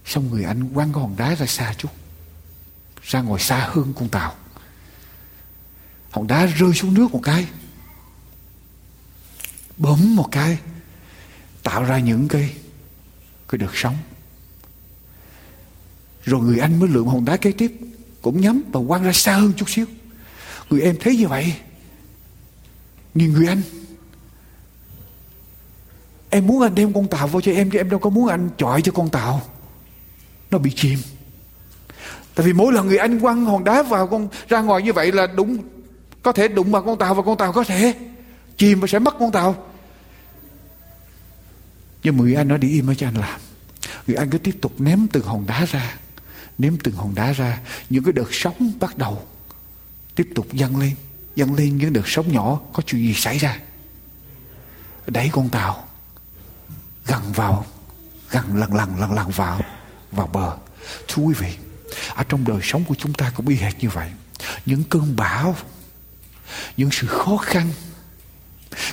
Xong người anh quăng cái hòn đá ra xa chút, ra ngoài xa hơn con tàu. Hòn đá rơi xuống nước một cái bấm một cái, tạo ra những cái cái đợt sống rồi người anh mới lượm hòn đá kế tiếp, Cũng nhắm và quăng ra xa hơn chút xíu. Người em thấy như vậy Nhìn người anh, Em muốn anh đem con tàu vô cho em Chứ em đâu có muốn anh chọi cho con tàu. Nó bị chìm. Tại vì mỗi lần người anh quăng hòn đá vào con, ra ngoài như vậy là đúng, có thể đụng vào con tàu và con tàu có thể chìm và sẽ mất con tàu. Nhưng mà người anh nói đi im cho anh làm. Người anh cứ tiếp tục ném từng hòn đá ra, ném từng hòn đá ra. Những cái đợt sóng bắt đầu tiếp tục dâng lên dâng lên những đợt sóng nhỏ có chuyện gì xảy ra. Đẩy con tàu gần vào gần lần lần lần lần vào vào bờ. Thưa quý vị, ở trong đời sống của chúng ta cũng y hệt như vậy. Những cơn bão, những sự khó khăn,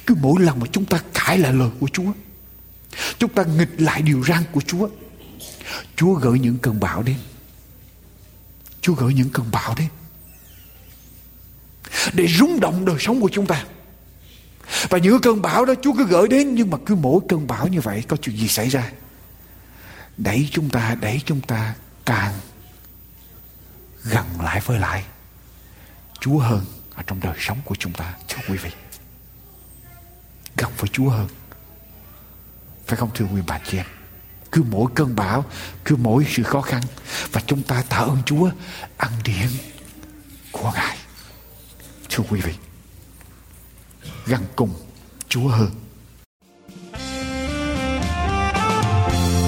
cứ mỗi lần mà chúng ta cãi lại lời của Chúa chúng ta nghịch lại điều răn của Chúa. Chúa gửi những cơn bão đến. Chúa gửi những cơn bão đến. Để rung động đời sống của chúng ta. Và những cơn bão đó Chúa cứ gửi đến, nhưng mà cứ mỗi cơn bão như vậy, có chuyện gì xảy ra? Đẩy chúng ta, đẩy chúng ta càng gần lại với lại Chúa hơn ở trong đời sống của chúng ta, thưa quý vị. Gần với Chúa hơn phải không, thưa quý bà chị em? Cứ mỗi cơn bão, cứ mỗi sự khó khăn, và chúng ta tạ ơn Chúa, ăn điện của Ngài. Thưa quý vị gần cùng Chúa hơn.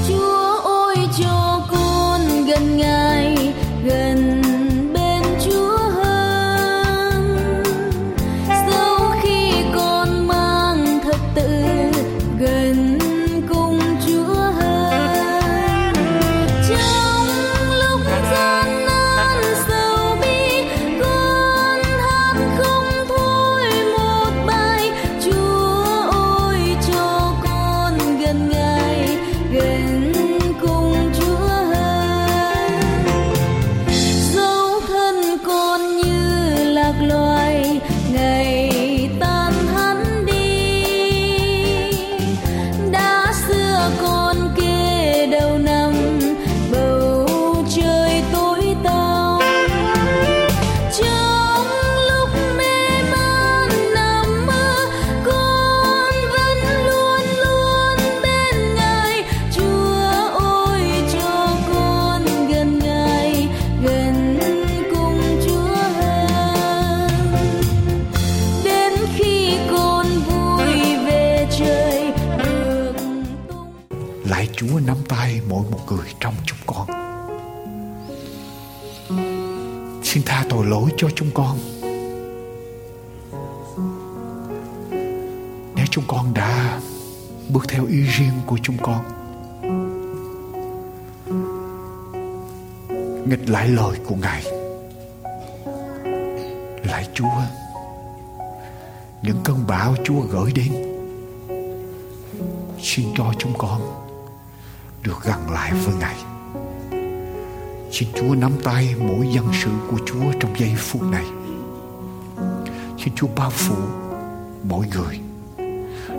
Chúa ơi cho con gần Ngài, gần Chúa nắm tay mỗi một người trong chúng con. Xin tha tội lỗi cho chúng con. Nếu chúng con đã bước theo ý riêng của chúng con, nghịch lại lời của ngài, lại chúa, những cơn bão chúa gửi đến, xin cho chúng con được gần lại với ngài. Xin chúa nắm tay mỗi dân sự của chúa trong giây phút này. Xin chúa bao phủ mỗi người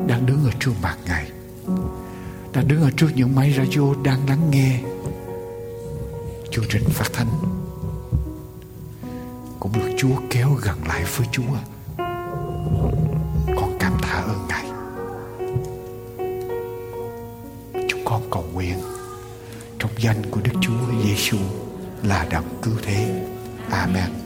đang đứng ở trước mặt ngài, đang đứng ở trước những máy radio đang lắng nghe chương trình phát thanh. Cũng được Chúa kéo gần lại với Chúa. Là đấng cứu thế. Amen.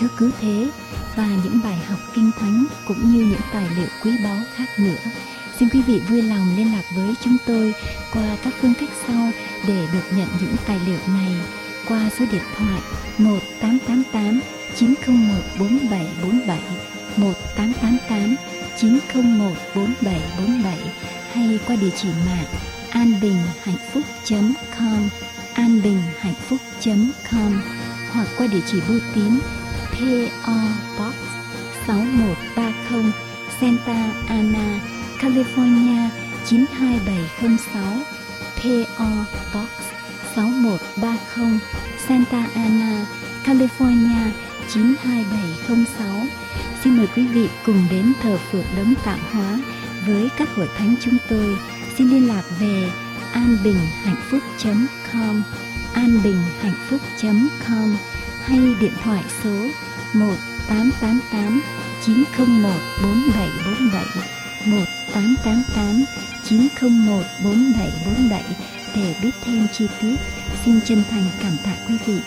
Cuộc cứ thế và những bài học kinh thánh cũng như những tài liệu quý báu khác nữa. Xin quý vị vui lòng liên lạc với chúng tôi qua các phương cách sau để được nhận những tài liệu này qua số điện thoại 1888 901 4747 1888 901 4747 hay qua địa chỉ mạng anbinhhạnhphúc.com anbinhhạnhphúc.com hoặc qua địa chỉ bưu tín PO Box 6130 Santa Ana, California 92706 PO Box 6130 Santa Ana, California 92706 Xin mời quý vị cùng đến thờ phượng đấng tạo hóa với các hội thánh chúng tôi. Xin liên lạc về anbinhhạnhphúc.com anbinhhạnhphúc.com hay điện thoại số 1888 901 4747 1888 901 4747 để biết thêm chi tiết. Xin chân thành cảm tạ quý vị.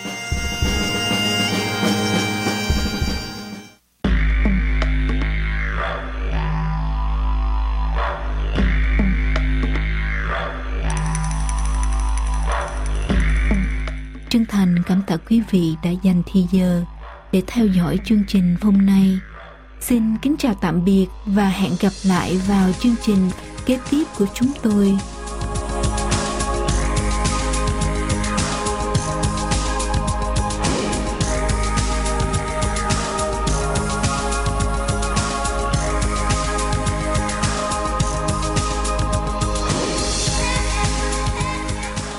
Chân thành cảm tạ quý vị đã dành thời giờ để theo dõi chương trình hôm nay. Xin kính chào tạm biệt và hẹn gặp lại vào chương trình kế tiếp của chúng tôi.